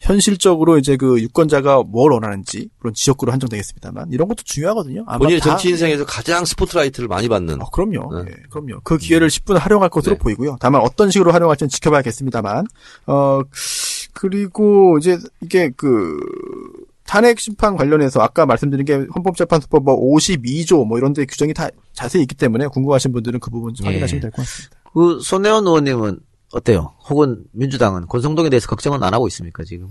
현실적으로 이제 그 유권자가 뭘 원하는지 물론 지역구로 한정되겠습니다만 이런 것도 중요하거든요. 아마 본인의 다- 정치 인생에서 가장 스포트라이트를 많이 받는 아, 그럼요. 네. 예, 그럼요. 그 기회를 10분 활용할 것으로 네. 보이고요. 다만 어떤 식으로 활용할지는 지켜봐야겠습니다만, 어, 그리고 이제 이게 그, 탄핵 심판 관련해서 아까 말씀드린 게 헌법재판소법 뭐 52조 뭐 이런 데 규정이 다 자세히 있기 때문에 궁금하신 분들은 그 부분 좀 예. 확인하시면 될 것 같습니다. 그, 손혜원 의원님은 어때요? 혹은 민주당은 권성동에 대해서 걱정은 안 하고 있습니까, 지금?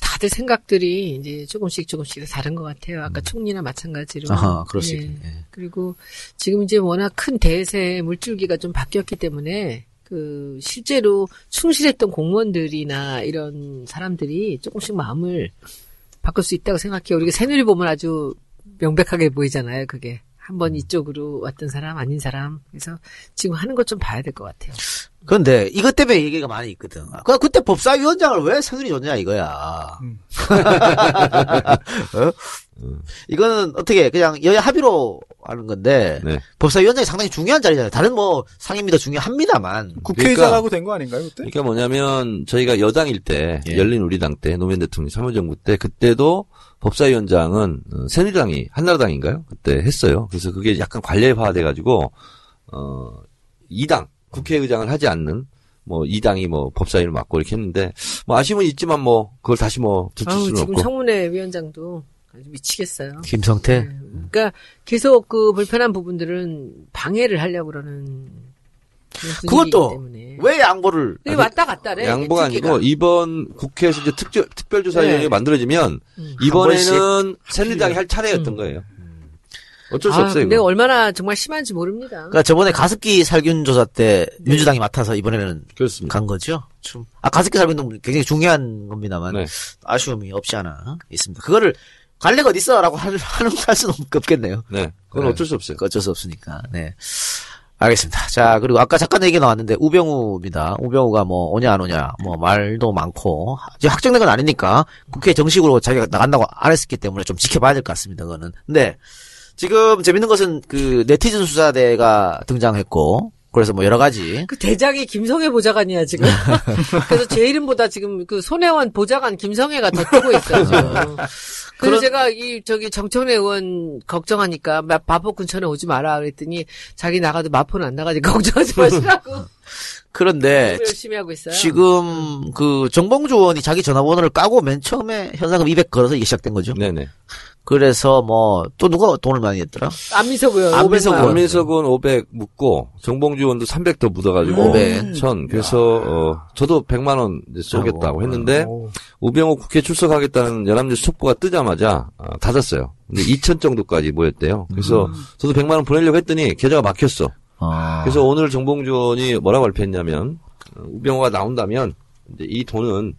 다들 생각들이 이제 조금씩 조금씩 다른 것 같아요. 아까 총리나 마찬가지로. 음. 아하, 그럴 수 예. 있겠네. 예. 그리고 지금 이제 워낙 큰 대세 물줄기가 좀 바뀌었기 때문에 그 실제로 충실했던 공무원들이나 이런 사람들이 조금씩 마음을 바꿀 수 있다고 생각해요. 우리가 새누리 보면 아주 명백하게 보이잖아요. 그게 한번 음. 이쪽으로 왔던 사람 아닌 사람. 그래서 지금 하는 것 좀 봐야 될 것 같아요. 그런데 이것 때문에 얘기가 많이 있거든. 그 그때 법사위원장을 왜 새누리 줬냐 이거야. 음. [laughs] 어? 이거는 어떻게 그냥 여야 합의로 하는 건데 네. 법사위원장이 상당히 중요한 자리잖아요. 다른 뭐 상임위도 중요합니다만. 국회의장하고 된거 아닌가요, 그때? 그러니까 뭐냐면 저희가 여당일 때 예. 열린 우리당 때 노무현 대통령 참여정부 때 그때도 법사위원장은 어, 새누리당이 한나라당인가요? 그때 했어요. 그래서 그게 약간 관례화돼 가지고 어 2당 국회의장을 하지 않는 뭐 2당이 뭐 법사위를 맡고 이렇게 했는데 뭐 아쉬움은 있지만 뭐 그걸 다시 뭐 들칠 수는 지금 없고 청문회 위원장도 아주 미치겠어요. 김성태. 네. 그러니까 계속 그 불편한 부분들은 방해를 하려고 그러는 그것도. 왜 양보를 네, 왔다 갔다래. 양보가. 아니고 이번 국회에서 이제 특별 특별조사위원회가 네. 만들어지면 음. 이번에는 새누리당이 할 차례였던 음. 거예요. 어쩔 수 아, 없어요. 근데 이거. 얼마나 정말 심한지 모릅니다. 그러니까 저번에 가습기 살균 조사 때 민주당이 맡아서 이번에는 그렇습니다. 간 거죠. 좀. 아 가습기 살균도 굉장히 중요한 겁니다만 네. 아쉬움이 없지 않아 있습니다. 그거를 관례가 어디 있어라고 할, 하는 할 수는 없겠네요. 네. 그건 네. 어쩔 수 없어요. 어쩔 수 없으니까. 네. 알겠습니다. 자, 그리고 아까 잠깐 얘기 나왔는데, 우병우입니다. 우병우가 뭐, 오냐, 안 오냐, 뭐, 말도 많고, 이제 확정된 건 아니니까, 국회 정식으로 자기가 나간다고 안 했었기 때문에 좀 지켜봐야 될 것 같습니다, 그거는. 근데, 지금 재밌는 것은, 그, 네티즌 수사대가 등장했고, 그래서 뭐 여러 가지 그 대장이 김성애 보좌관이야 지금. [laughs] 그래서 제 이름보다 지금 그 손혜원 보좌관 김성애가 더 뜨고 있어요 지금. 그래서 그런- 제가 이 저기 정청래 의원 걱정하니까 마- 마포 근처에 오지 마라 그랬더니 자기 나가도 마포는 안 나가니까 [laughs] 걱정하지 마시라고 그런데 너무 열심히 하고 있어요. 지금 그 정봉주 의원이 자기 전화번호를 까고 맨 처음에 현상금 200 걸어서 이게 시작된 거죠. 네네. 그래서 뭐 또 누가 돈을 많이 했더라? 안민석 의원 안민석 500만 원. 의원. 안민석은 500 묻고 정봉주 의원도 300 더 묻어가지고 네. 1000. 그래서 어, 저도 100만 원 쏘겠다고 했는데 우병우 국회 출석하겠다는 연합뉴스 촉보가 뜨자마자 어, 닫았어요. 근데 2천 정도까지 모였대요. 그래서 저도 100만 원 보내려고 했더니 계좌가 막혔어. 어. 그래서 오늘 정봉주 의원이 뭐라고 발표했냐면 어, 우병우가 나온다면 이제 이 돈은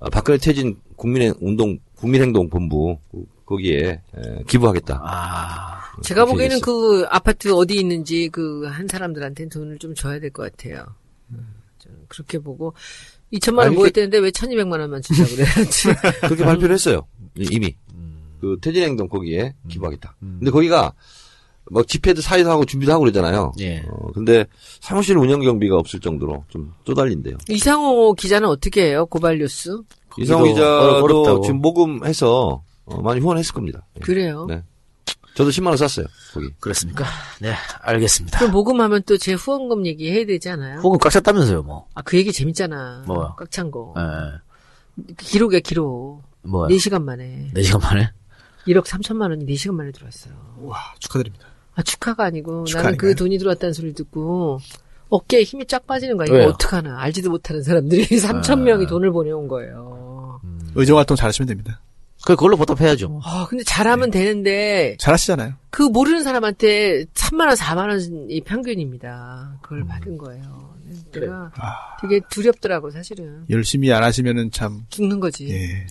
어, 박근혜 퇴진 국민의 운동 국민행동 본부 거기에 에, 기부하겠다. 아, 제가 그렇게 보기에는. 그 아파트 어디 있는지 그 한 사람들한테는 돈을 좀 줘야 될 것 같아요. 저는 그렇게 보고 2천만 원 아니, 모였다는데 왜 1,200만 원만 주자 그래야지. [laughs] 그렇게 발표를 했어요. 이미. 그 퇴진행동 거기에 기부하겠다. 근데 거기가 뭐 집회도 사회도 하고 준비도 하고 그러잖아요. 예. 어, 근데 사무실 운영 경비가 없을 정도로 좀 쪼달린대요. 이상호 기자는 어떻게 해요? 고발 뉴스? 이상호 거기도 기자도 어렵다고. 지금 모금해서 어, 많이 후원했을 겁니다. 예. 그래요. 네. 저도 10만 원 쐈어요. 거기. 그렇습니까? 네, 알겠습니다. 그럼 모금하면 또 제 후원금 얘기 해야 되지 않아요? 혹은 꽉 찼다면서요, 뭐. 아, 그 얘기 재밌잖아. 뭐요? 꽉 찬 거. 예. 기록이야, 기록. 뭐야. 4시간 만에. 4시간 만에? 1억 3천만 원이 4시간 만에 들어왔어요. 와, 축하드립니다. 아, 축하가 아니고 축하 나는 그 아닌가요? 돈이 들어왔다는 소리 를 듣고 어깨에 힘이 쫙 빠지는 거야. 이거 왜요? 어떡하나. 알지도 못하는 사람들이 [laughs] 3천 명이 돈을 보내온 거예요. 의정 활동 잘하시면 됩니다. 그, 그걸로 보답해야죠. 뭐. 아, 근데 잘하면 되는데 잘하시잖아요. 그 모르는 사람한테 3만 원, 4만 원이 평균입니다. 그걸 받은 거예요. 내가 되게 두렵더라고, 사실은. 열심히 안 하시면은 참, 죽는 거지. 예.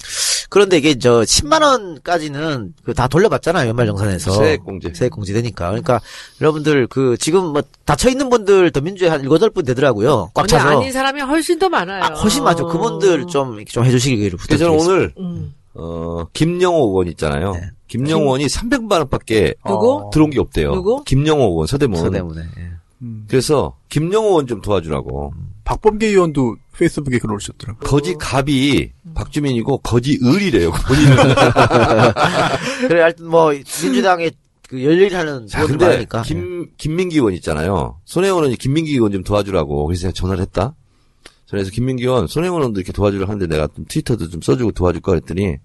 그런데 이게 저 10만 원까지는 그다 돌려받잖아요, 연말정산에서. 세액공제. 세액공제 되니까. 그러니까 여러분들 그 지금 뭐 닫혀 있는 분들 더민주에 한 7, 8분 되더라고요. 꽉 차서. 아닌 사람이 훨씬 더 많아요. 아, 훨씬 많죠. 그분들 좀, 이렇게 좀 해주시기를 그래서 저는 부탁드리겠습니다. 오늘 음. 어, 김영호 의원 있잖아요. 네. 김영호 의원이 300만 원밖에 누구? 들어온 게 없대요. 누구? 김영호 의원 서대문. 서대문에. 예. 음. 그래서 김영호 의원 좀 도와주라고. 박범계 의원도 페이스북에 글 올리셨더라고요. 거지 갑이 박주민이고 거지 을이래요. [laughs] 본인은. [laughs] 그래, 하여튼 뭐, 민주당에 그 열일히 하는 자, 근데. 김 김민기 의원 있잖아요. 손혜원 의원이 김민기 의원 좀 도와주라고 그래서 제가 전화를 했다. 그래서 김민기 의원 손혜원 의원도 이렇게 도와주려 하는데 내가 좀 트위터도 좀 써주고 도와줄 거 그랬더니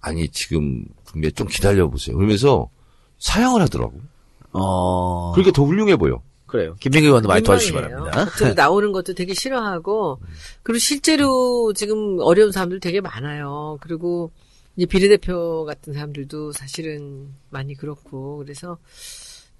아니 지금 좀 기다려 보세요. 그러면서 사양을 하더라고. 어. 그렇게 더 훌륭해 보여. 그래요. 김민기 의원도 많이 도와주시기. 바랍니다. 나오는 것도 되게 싫어하고 그리고 실제로 지금 어려운 사람들 되게 많아요. 그리고 이제 비례대표 같은 사람들도 사실은 많이 그렇고 그래서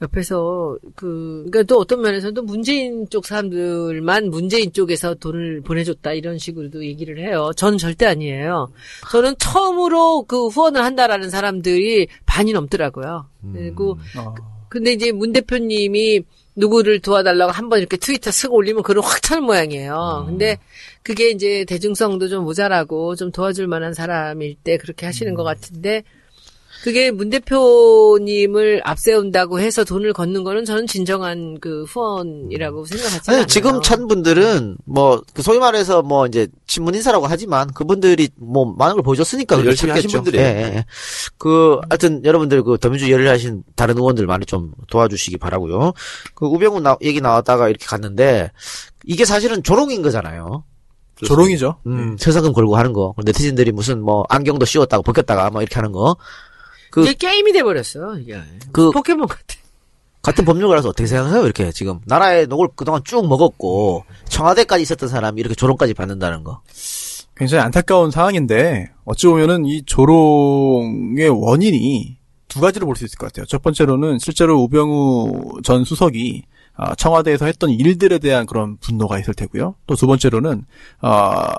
옆에서 그 그러니까 또 어떤 면에서는 또 문재인 쪽 사람들만 문재인 쪽에서 돈을 보내줬다 이런 식으로도 얘기를 해요. 전 절대 아니에요. 저는 처음으로 그 후원을 한다라는 사람들이 반이 넘더라고요. 그리고 어. 근데 이제 문 대표님이 누구를 도와달라고 한 번 이렇게 트위터 쓰고 올리면 글을 확 차는 모양이에요. 근데 그게 이제 대중성도 좀 모자라고 좀 도와줄 만한 사람일 때 그렇게 하시는 것 같은데 그게 문 대표님을 앞세운다고 해서 돈을 걷는 거는 저는 진정한 그 후원이라고 생각하지 않아요. 지금 찬 분들은 뭐, 그 소위 말해서 뭐 이제 친문 인사라고 하지만 그분들이 뭐 많은 걸 보여줬으니까 그렇게 열심히 하신. 분들이에요. 예, 예. 그, 하여튼 여러분들 그 더민주 열일 하신 다른 의원들 많이 좀 도와주시기 바라고요 그 우병우 나, 얘기 나왔다가 이렇게 갔는데 이게 사실은 조롱인 거잖아요. 조롱이죠. 음, 세상금 걸고 하는 거. 네티즌들이 무슨 뭐 안경도 씌웠다고 벗겼다가 뭐 이렇게 하는 거. 그, 이게 게임이 돼버렸어. 이게 그 포켓몬 같아. 같은 법률가라서 어떻게 생각해요? 이렇게 지금 나라의 녹을 그동안 쭉 먹었고 청와대까지 있었던 사람이 이렇게 조롱까지 받는다는 거. 굉장히 안타까운 상황인데 어찌 보면은 이 조롱의 원인이 두 가지로 볼 수 있을 것 같아요. 첫 번째로는 실제로 우병우 전 수석이 아, 청와대에서 했던 일들에 대한 그런 분노가 있을 테고요. 또 두 번째로는 아,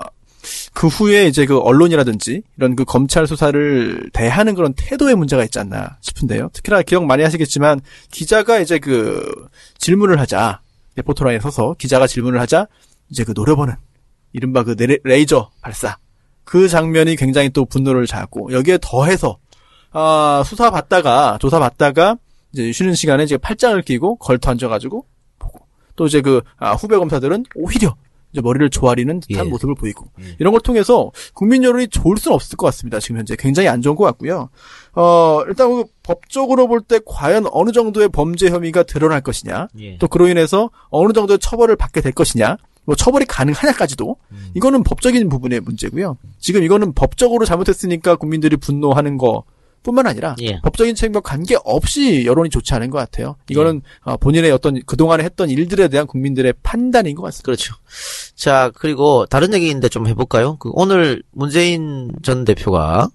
그 후에 이제 그 언론이라든지 이런 그 검찰 수사를 대하는 그런 태도에 문제가 있지 않나 싶은데요. 특히나 기억 많이 하시겠지만 기자가 이제 그 질문을 하자. 레포터라인에 서서 기자가 질문을 하자. 이제 그 노려보는 이른바 그 레- 레이저 발사. 그 장면이 굉장히 또 분노를 자았고 여기에 더해서 아 수사 받다가 조사 받다가 이제 쉬는 시간에 이제 팔짱을 끼고 걸터 앉아가지고 보고. 또 이제 그 아, 후배 검사들은 오히려 이제 머리를 조아리는 듯한 예. 모습을 보이고 이런 걸 통해서 국민 여론이 좋을 수는 없을 것 같습니다. 지금 현재 굉장히 안 좋은 것 같고요. 어 일단 그 법적으로 볼 때 과연 어느 정도의 범죄 혐의가 드러날 것이냐, 예. 또 그로 인해서 어느 정도의 처벌을 받게 될 것이냐, 뭐 처벌이 가능하냐까지도 음. 이거는 법적인 부분의 문제고요. 지금 이거는 법적으로 잘못했으니까 국민들이 분노하는 거. 뿐만 아니라 예. 법적인 책임과 관계 없이 여론이 좋지 않은 것 같아요. 이거는 어, 본인의 어떤 그동안에 했던 일들에 대한 국민들의 판단인 것 같습니다. 그렇죠. 자, 그리고 다른 얘기인데 좀 해볼까요? 그 오늘 문재인 전 대표가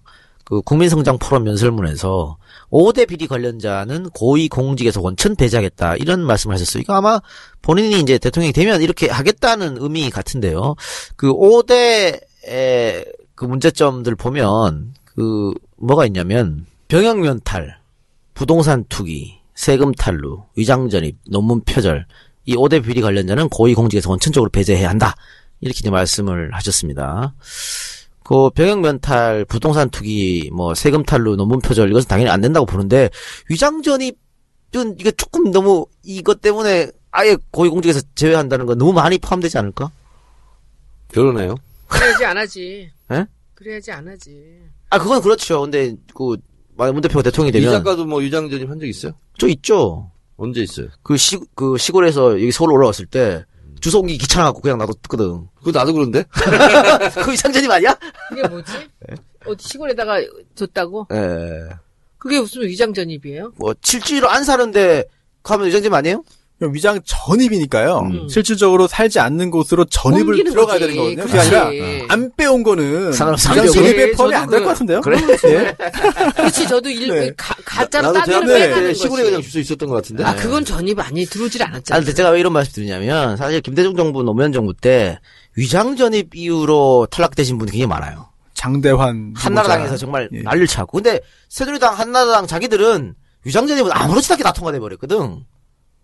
그 국민성장 포럼 연설문에서 5대 비리 관련자는 고위 공직에서 원천 배제하겠다 이런 말씀을 하셨어요. 이거 아마 본인이 이제 대통령이 되면 이렇게 하겠다는 의미 같은데요. 그 5대의 그 문제점들 보면 그 뭐가 있냐면 병역면탈, 부동산 투기, 세금 탈루, 위장 전입, 논문 표절 이 5대 비리 관련자는 고위공직에서 원천적으로 배제해야 한다. 이렇게 이제 말씀을 하셨습니다. 그 병역 면탈, 부동산 투기, 뭐 세금 탈루, 논문 표절 이것은 당연히 안 된다고 보는데 위장 전입은 이게 조금 너무 이것 때문에 아예 고위공직에서 제외한다는 건 너무 많이 포함되지 않을까? 그러네요. 그래야지 안 하지. 예? 그래야지 안 하지. 아 그건 그렇죠. 근데 그 만약 문 대표가 대통령이 이 되면 작가도 뭐 유장 전입 한 적 있어요? 저 있죠. 언제 있어요? 그 시 그 시골에서 여기 서울 올라왔을 때 주소 옮기 귀찮아갖고 그냥 놔뒀거든. 그거 나도 그런데? [laughs] 그 이상전입 아니야? 그게 뭐지? 어디 시골에다가 줬다고? 예. 그게 무슨 위장 전입이에요? 뭐 실제로 안 사는데 가면 이장집 아니에요? 위장 전입이니까요. 음. 실질적으로 살지 않는 곳으로 전입을 들어가야 거지. 되는 거거든요. 그게 그렇지. 아니라 안 빼온 거는 상관없어. 위장 안 전입에. 포함이 안 될 것 같은데요. 그래? [laughs] 예. 그렇지, 저도 일, 네. 가, 가짜로 나도 따기를 때 거지. 시골에 그냥 주소 있었던 것 같은데. 아, 그건 전입 아니, 들어오질 아, 않았잖아. 근데 제가 왜 이런 말씀 드리냐면, 사실 김대중 정부, 노무현 정부 때, 위장 전입 이후로 탈락되신 분이 굉장히 많아요. 장대환 한나라당에서. 정말 예. 난리를 쳤고. 근데, 새누리당, 한나라당 자기들은 위장 전입은 아무렇지도 않게 다 통과돼 버렸거든.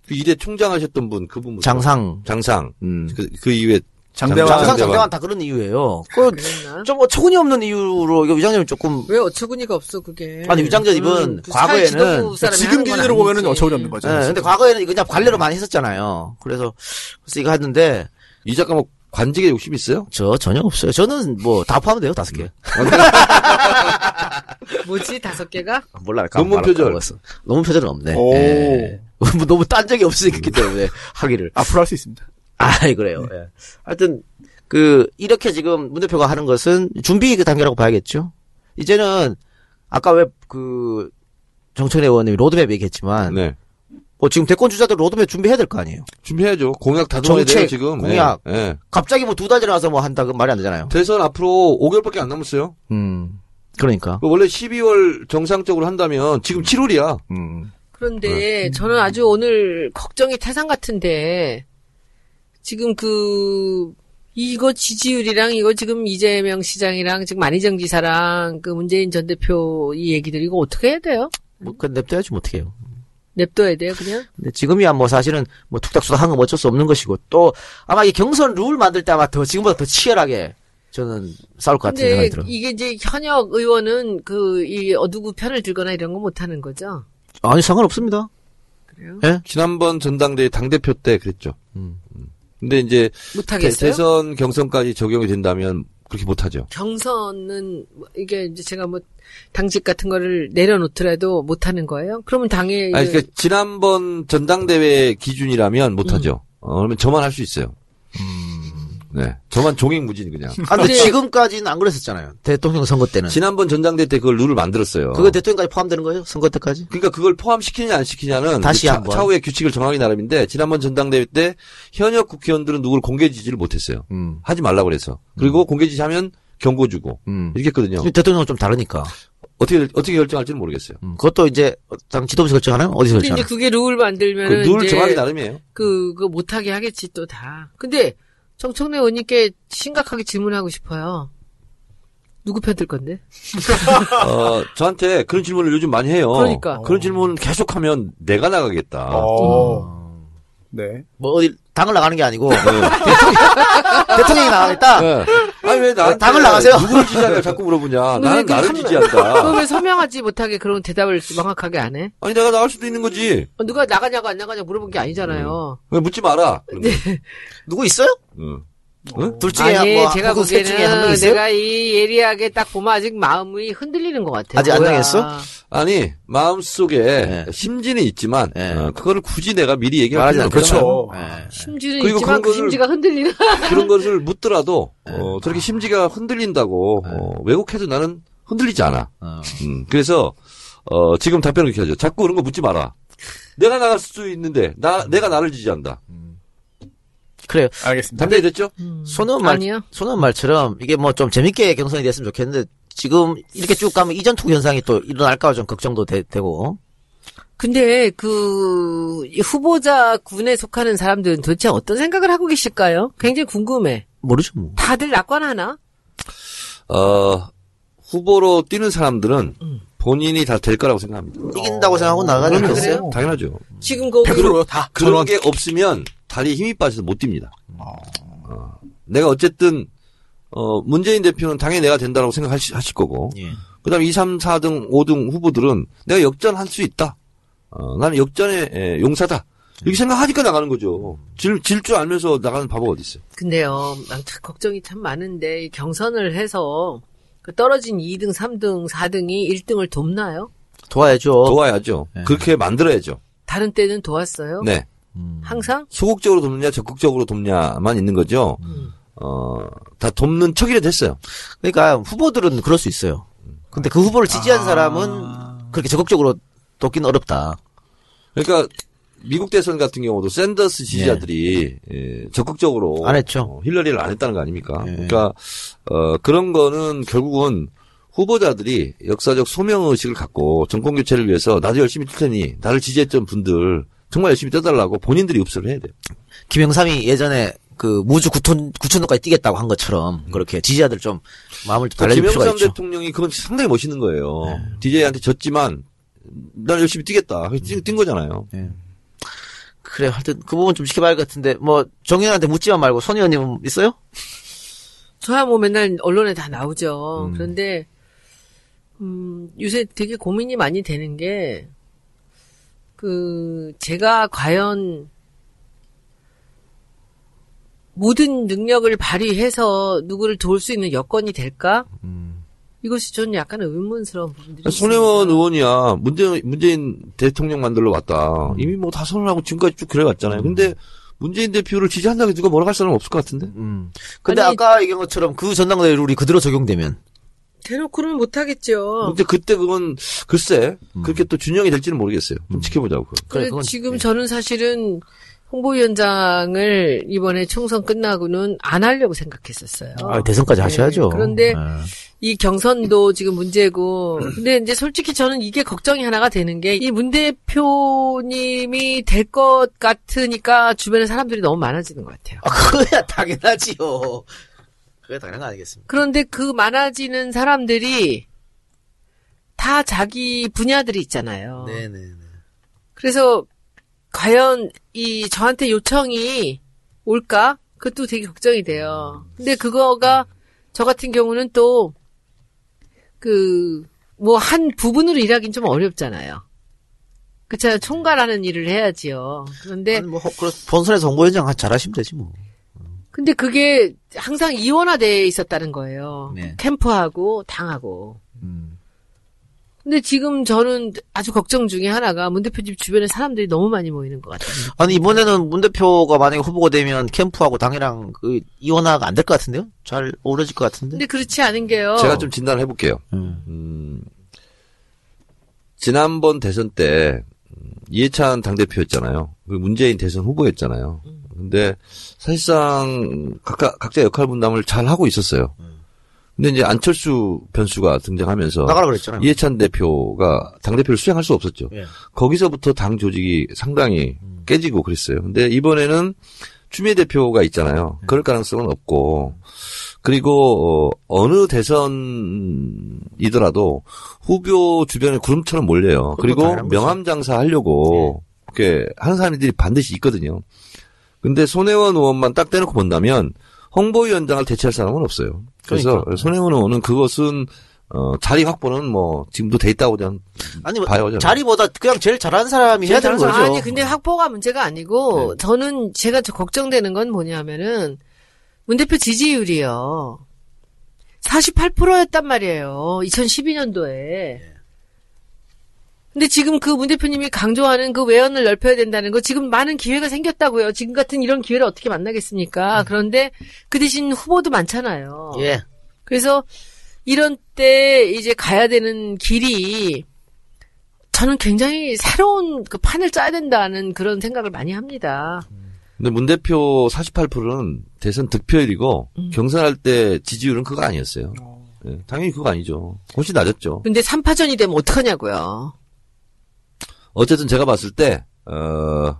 그 이대 총장 하셨던 분, 그분 뭐. 장상. 장상. 음. 그, 그 이후에 장대환 장상, 장대환. 장대환 다 그런 이유예요. 그, 그랬나? 좀 어처구니 없는 이유로, 이거 위장 전입 조금, 왜 어처구니가 없어, 그게. 아니, 위장 전입은 음, 그 과거에는 지금 기준으로 보면은. 어처구니 없는 거죠. 예, 근데 과거에는 이거 그냥 관례로 많이 했었잖아요. 그래서, 그래서 이거 했는데, 이 작가 뭐 관직에 욕심 있어요? 저 전혀 없어요. 저는 뭐 다 포함 돼요, 돼요, 다섯 개. 뭐지, 다섯 개가? 몰라. 논문 표절. 논문 표절은 없네. 오. 예. 뭐 너무 딴 적이 없으니까 기 때문에 하기를. 앞으로 할 수 있습니다. 아, 그래요. 예. 하여튼 그 이렇게 지금 문 대표가 하는 것은 준비 그 단계라고 봐야겠죠. 이제는 아까 왜 그 정천혜 의원님이 로드맵 얘기했지만 네. 뭐 지금 대권 주자들 로드맵 준비해야 될 거 아니에요. 준비해야죠. 공약 다 들어야 돼요, 정책, 지금. 공약. 예, 예. 갑자기 뭐 두 달 지나서 뭐 한다 그 말이 안 되잖아요. 대선 앞으로 5개월밖에 안 남았어요. 음. 그러니까. 그 원래 12월 정상적으로 한다면 지금 7월이야. 음. 그런데 저는 아주 오늘 걱정이 태산 같은데 지금 그 이거 지지율이랑 이거 지금 이재명 시장이랑 지금 안희정 지사랑 그 문재인 전 대표 이 얘기들 이거 어떻게 해야 돼요? 뭐 그건 냅둬야지 뭐 어떻게 해요. 냅둬야 돼요 그냥? 근데 지금이야 뭐 사실은 뭐 툭닥수닥 한건 어쩔 수 없는 것이고 또 아마 이 경선 룰 만들 때 아마 더 지금보다 더 치열하게 저는 싸울 것 같은 생각이 들어요. 이게 이제 현역 의원은 그이 누구 편을 들거나 이런 거 못 하는 거죠? 아니 상관없습니다. 그래요? 지난번 전당대회 당 대표 때 그랬죠. 음. 근데 이제 못 대, 하겠어요? 선 경선까지 적용이 된다면 그렇게 못하죠. 경선은 뭐 이게 이제 제가 뭐 당직 같은 거를 내려놓더라도 못 하는 거예요? 그러면 당에 아니, 그러니까 지난번 전당대회 기준이라면 못하죠. 어, 그러면 저만 할 수 있어요. 네. 저만 종횡무진 그냥. 아, 근데 지금까지는 안 그랬었잖아요. 대통령 선거 때는. 지난번 전당대회 때 그걸 룰을 만들었어요. 그거 대통령까지 포함되는 거예요? 선거 때까지? 그러니까 그걸 포함시키느냐 안 시키냐는 다시 그 차, 한번. 차후의 규칙을 정하기 나름인데 지난번 전당대회 때 현역 국회의원들은 누구를 공개 지지를 못했어요. 음. 하지 말라고 그래서. 그리고 공개 지지하면 경고 주고 음. 이렇게 했거든요. 대통령은 좀 다르니까. 어떻게 어떻게 결정할지는 모르겠어요. 음. 그것도 이제 당 지도부에서 결정하나요? 어디서 근데 이제 결정하나요? 그게 룰그 만들면은 룰 정하기 나름이에요. 그, 그 못하게 하겠지, 또 다. 근데, 정청래 의원님께 심각하게 질문하고 싶어요. 누구 편 들 건데? [laughs] 어, 저한테 그런 질문을 요즘 많이 해요. 그러니까. 그런 질문 계속하면 내가 나가겠다. 어. 네. 뭐 어디 당을 나가는 게 아니고 대통령, [laughs] 대통령이 나가겠다. 네. 아니 왜 나한테 당을 나가세요. 누구를 지지하냐 자꾸 물어보냐. 나는 그 나를 한- 지지한다. [laughs] 그왜 서명하지 못하게 그런 대답을 명확하게 안 해? 아니 내가 나갈 수도 있는 거지. 어, 누가 나가냐고 안 나가냐고 물어본 게 아니잖아요. 왜 묻지 마라. 누구 있어요? 응. 둘 중에 아니, 뭐 제가 보기에는 있어요? 내가 이 예리하게 딱 보면 아직 마음이 흔들리는 것 같아요. 아직 안 뭐야. 정했어? 아니 마음 속에 네. 심지는 있지만 네. 어, 그거를 굳이 내가 미리 얘기할 필요는 않겠죠. 없잖아요. 예. 심지는 그리고 있지만 그런 그 심지가 흔들리는. [laughs] [laughs] 그런 것을 묻더라도 어, 저렇게 심지가 흔들린다고 어, 왜곡해도 나는 흔들리지 않아. 어. 음, 그래서 어, 지금 답변을 이렇게 하죠. 자꾸 그런 거 묻지 마라. 내가 나갈 수 있는데 나 내가 나를 지지한다. 그래요. 알겠습니다. 답변이 됐죠? 손은 말, 아니요. 손은 말처럼 이게 뭐 좀 재밌게 경선이 됐으면 좋겠는데 지금 이렇게 쭉 가면 이전투구 현상이 또 일어날까 좀 걱정도 되, 고 근데 그 후보자 군에 속하는 사람들은 도대체 어떤 생각을 하고 계실까요? 굉장히 궁금해. 모르죠 뭐. 다들 낙관하나? 어, 후보로 뛰는 사람들은 음. 본인이 다 될 거라고 생각합니다. 이긴다고 생각하고 나가지 그럼요. 않겠어요? 당연하죠. 지금 거기 100%요, 다. 그런 전원. 게 없으면 다리에 힘이 빠져서 못 뜁니다. 어, 내가 어쨌든 어, 문재인 대표는 당연히 내가 된다고 생각하실 하실 거고 예. 그 다음에 2, 3, 4등, 5등 후보들은 내가 역전할 수 있다. 어, 나는 역전의 에, 용사다. 이렇게 생각하니까 나가는 거죠. 질, 질 줄 알면서 나가는 바보가 어디 있어요. 근데요, 난 참 걱정이 참 많은데 이 경선을 해서 그 떨어진 2등, 3등, 4등이 1등을 돕나요? 도와야죠. 도와야죠. 네. 그렇게 만들어야죠. 다른 때는 도왔어요? 네. 음. 항상? 소극적으로 돕느냐, 적극적으로 돕냐만 있는 거죠. 음. 어, 다 돕는 척이라도 했어요. 그러니까 후보들은 그럴 수 있어요. 근데 그 후보를 지지한 사람은 그렇게 적극적으로 돕기는 어렵다. 그러니까 미국 대선 같은 경우도 샌더스 지지자들이 예, 적극적으로 안 했죠. 어, 힐러리를 안 했다는 거 아닙니까? 예. 그러니까 어, 그런 거는 결국은 후보자들이 역사적 소명 의식을 갖고 정권 교체를 위해서 나도 열심히 뛸 테니 나를 지지했던 분들 정말 열심히 떠달라고 본인들이 읍소를 해야 돼요. 김영삼이 예전에 그 무주 구천 구천도까지 뛰겠다고 한 것처럼 그렇게 지지자들 좀 마음을 좀 달래줄 필요가 김영삼 있죠. 대통령이 그건 상당히 멋있는 거예요. DJ한테 졌지만 난 열심히 뛰겠다. 그래서 뛴, 뛴 거잖아요. 그래 하여튼 그 부분 좀 지켜봐야 할 것 같은데 뭐 정의원한테 묻지만 말고 손 의원님은 있어요? 저야 뭐 맨날 언론에 다 나오죠. 음. 그런데 음, 요새 되게 고민이 많이 되는 게 그 제가 과연 모든 능력을 발휘해서 누구를 도울 수 있는 여건이 될까? 이것이 저는 약간 의문스러운 부분들이 손혜원. 의원이야 문재인, 문재인 대통령 만들러 왔다. 이미 뭐 다 선언하고 지금까지 쭉 그래왔잖아요. 근데 문재인 대표를 지지한다고 누가 뭐라 할 사람 없을 것 같은데? 음. 근데 아니- 아까 얘기한 것처럼 그 전당대회 룰이 그대로 적용되면 대놓고는 못하겠죠. 근데 그때 그건 글쎄 그렇게 또 준영이 될지는 모르겠어요. 좀 지켜보자고. 그건. 그래, 그래, 지금 예. 저는 사실은 홍보위원장을 이번에 총선 끝나고는 안 하려고 생각했었어요. 아, 대선까지 하셔야죠. 네, 그런데 예. 이 경선도 지금 문제고, 근데 이제 솔직히 저는 이게 걱정이 하나가 되는 게, 이 문 대표님이 될 것 같으니까 주변에 사람들이 너무 많아지는 것 같아요. 아, 그거야 당연하지요. 그게 당연한 거 아니겠습니까? 그런데 그 많아지는 사람들이 다 자기 분야들이 있잖아요. 네네. 그래서 과연 이 저한테 요청이 올까? 그것도 되게 걱정이 돼요. 근데 그거가 저 같은 경우는 또 그 뭐 한 부분으로 일하긴 좀 어렵잖아요. 그렇잖아요. 총괄하는 일을 해야지요. 그런데 아니, 뭐 허- 그렇- 본선에서 홍보위원장 잘하시면 되지 뭐. 근데 그게 항상 이원화돼 있었다는 거예요. 네. 캠프하고 당하고. 음. 근데 지금 저는 아주 걱정 중에 하나가 문 대표님 주변에 사람들이 너무 많이 모이는 것 같아요. 아니 이번에는 문 대표가 만약에 후보가 되면 캠프하고 당이랑 그 이원화가 안 될 것 같은데요? 잘 어우러질 것 같은데. 근데 그렇지 않은 게요. 제가 좀 진단을 해볼게요. 음. 음, 지난번 대선 때 음, 이해찬 당대표였잖아요. 그리고 문재인 대선 후보였잖아요. 근데 사실상 각각, 각자 역할 분담을 잘 하고 있었어요. 근데 이제 안철수 변수가 등장하면서 나가라 그랬잖아요. 이해찬 대표가 당 대표를 수행할 수 없었죠. 예. 거기서부터 당 조직이 상당히 깨지고 그랬어요. 근데 이번에는 추미애 대표가 있잖아요. 그럴 가능성은 없고 그리고 어, 느 대선이더라도 후보 주변에 구름처럼 몰려요. 그리고. 명함 장사 하려고 이렇게 하는 사람들이 반드시 있거든요. 근데 손혜원 의원만 딱 떼놓고 본다면 홍보위원장을 대체할 사람은 없어요. 그래서 그러니까. 손혜원 의원은 그것은 어, 자리 확보는 뭐 지금도 돼 있다고 저는 아니 뭐 봐요, 저는. 자리보다 그냥 제일 잘하는 사람이 해야 되는 제일 거죠. 아니 근데 확보가 문제가 아니고 네. 저는 제가 저 걱정되는 건 뭐냐면은 문 대표 지지율이요. 48%였단 말이에요. 2012년도에. 근데 지금 그 문 대표님이 강조하는 그 외연을 넓혀야 된다는 거 지금 많은 기회가 생겼다고요. 지금 같은 이런 기회를 어떻게 만나겠습니까? 그런데 그 대신 후보도 많잖아요. 예. 그래서 이런 때 이제 가야 되는 길이 저는 굉장히 새로운 그 판을 짜야 된다는 그런 생각을 많이 합니다. 근데 문 대표 48%는 대선 득표율이고 음. 경선할 때 지지율은 그거 아니었어요. 예, 당연히 그거 아니죠. 훨씬 낮았죠. 근데 3파전이 되면 어떡하냐고요. 어쨌든 제가 봤을 때 어,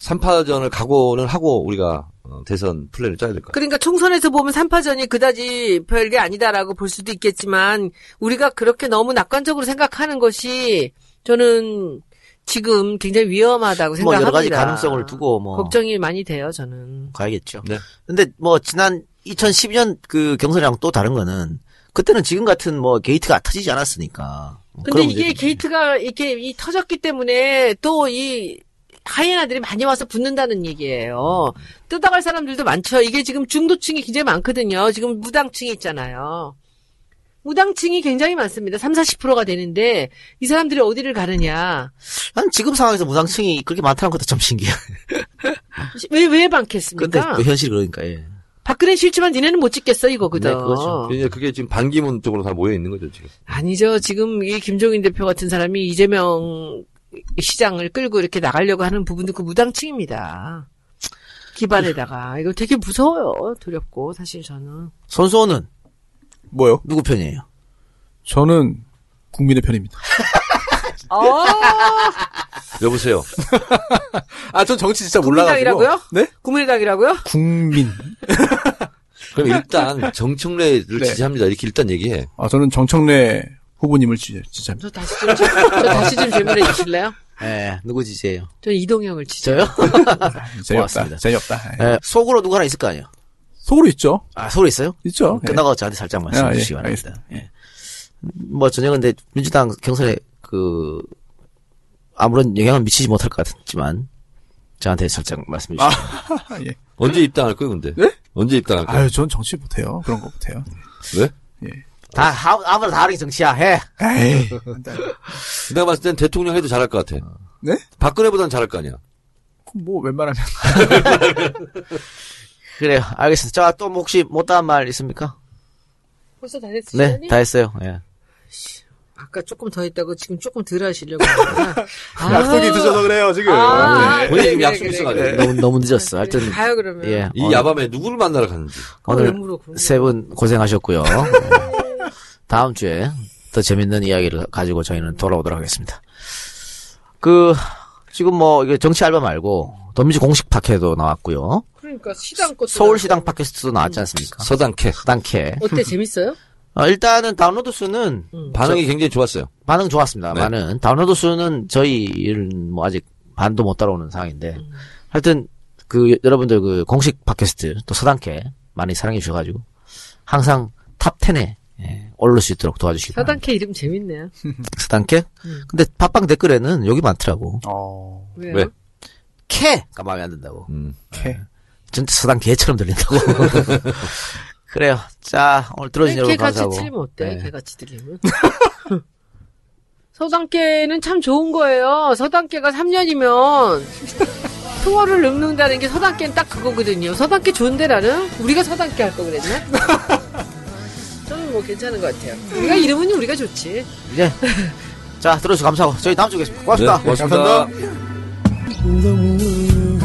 3파전을 각오는 하고 우리가 어, 대선 플랜을 짜야 될 것 같아요. 그러니까 총선에서 보면 3파전이 그다지 별게 아니다라고 볼 수도 있겠지만 우리가 그렇게 너무 낙관적으로 생각하는 것이 저는 지금 굉장히 위험하다고 뭐 생각합니다. 여러 가지 가능성을 두고 뭐 걱정이 많이 돼요, 저는. 가야겠죠. 네. 근데 뭐 지난 2012년 그 경선이랑 또 다른 거는 그때는 지금 같은 뭐 게이트가 터지지 않았으니까. 뭐 근데 이게. 게이트가 이렇게 이 터졌기 때문에 또이 하이에나들이 많이 와서 붙는다는 얘기예요. 뜯어갈 사람들도 많죠. 이게 지금 중도층이 굉장히 많거든요. 지금 무당층이 있잖아요. 무당층이 굉장히 많습니다. 3, 40%가 되는데 이 사람들이 어디를 가느냐. 난 지금 상황에서 무상층이 그렇게 많다는 것도 참 신기해. 왜, 왜 근데 많겠습니까? 뭐 현실이 그러니까 예. 박근혜 싫지만 니네는 못 찍겠어, 이거거든. 네, 그렇죠. 이제 그게 지금 반기문 쪽으로 다 모여 있는 거죠 지금. 아니죠. 지금 이 김종인 대표 같은 사람이 이재명 시장을 끌고 이렇게 나가려고 하는 부분도 그 무당층입니다. 기반에다가. 이거 되게 무서워요. 두렵고, 사실 저는. 손수호는 뭐요? 누구 편이에요? 저는 국민의 편입니다. [laughs] 아, [laughs] 여보세요. 아, 전 정치 진짜 몰라가지고. 국민당이라고요? 네? 국민의당이라고요? 국민. 그럼 일단 정청래를 네. 지지합니다. 이렇게 일단 얘기해. 아, 저는 정청래 후보님을 지, 지지합니다. 저 다시 좀, 저, 저 다시 좀 질문해 주실래요? 예, 누구 지지해요? 저 이동형을. 저요? [laughs] 재미없다. 고맙습니다. 재미없다. 예. 예, 속으로 누구 하나 있을 거 아니에요? 속으로 있죠. 아, 속으로 있어요? 있죠. 예. 끝나고 저한테 살짝 말씀해 아, 예, 주시기 바랍니다. 예. 뭐, 전혀 근데 민주당 경선에 그, 아무런 영향은 미치지 못할 것 같지만, 저한테 살짝 말씀해 주시죠. 아, [laughs] 예. 언제 입당할 거예요, 근데? 네? 언제 입당할 거예요? 아유, 전 정치 못해요. 그런 거 못해요. 왜? 다, 하- 아무나 다 하는 게 정치야, 해! 에이. [laughs] 내가 봤을 땐 대통령 해도 잘할 것 같아. 네? 박근혜보단 잘할 거 아니야. 그럼 뭐, 웬만하면. [laughs] 그래요. 알겠습니다. 자, 또뭐 혹시 못다한 말 있습니까? 벌써 다 됐어요? 네? 다 했어요. 예. 아까 조금 더 했다고 지금 조금 덜 하시려고. [laughs] 아. 약속이 늦어서 그래요, 지금. 아, 네. 본인이 그래, 지금 그래, 약속 그래, 있어가지고. 그래. 너무, 너무 늦었어. 하여튼, 가요, 그러면. 예. 이 오늘 야밤에 누구를 만나러 갔는지. 왜 오늘 세 분 고생하셨고요. 네. 다음 주에 더 재밌는 이야기를 가지고 저희는 돌아오도록 하겠습니다. 그, 지금 뭐, 이게 정치 알바 말고, 더민주 공식 팟캐도 나왔고요. 그러니까 시당 것도 서울시당. 팟캐스트도 나왔지 않습니까? 서당캐. 서당캐. 어때 재밌어요? 어, 일단은 다운로드 수는 반응이 굉장히 좋았어요. 반응 좋았습니다. 네. 많은 다운로드 수는 저희는 뭐 아직 반도 못 따라오는 상황인데 음. 하여튼 그 여러분들 그 공식 팟캐스트 또 서당캐 많이 사랑해 주셔가지고 항상 top 10에 예, 오를 수 있도록 도와주시기 바랍니다. 사단캐 이름 재밌네요. [laughs] 서당캐? 음. 근데 팟빵 댓글에는 여기 많더라고. 어, 왜요? 왜? 캐가 마음에 안 든다고. 음. 캐. 진짜 서당캐처럼 들린다고. [laughs] 그래요. 자 오늘 들어주신 여러분 개같이 감사하고. 틀리면 어때? 네. 개같이 들리면. [laughs] 서당캐는 참 좋은 거예요. 서당캐가 3년이면 통화를 읊는다는 게 서당캐는 딱 그거거든요. 서당캐 좋은데 나는 우리가 서당캐 할거 그랬나? [laughs] 저는 뭐 괜찮은 것 같아요. 우리가 이름은 우리가 좋지. 네. 자 들어주셔서 감사하고 저희 다음 주에 뵙겠습니다. 고맙습니다. 네, 고맙습니다. 감사합니다.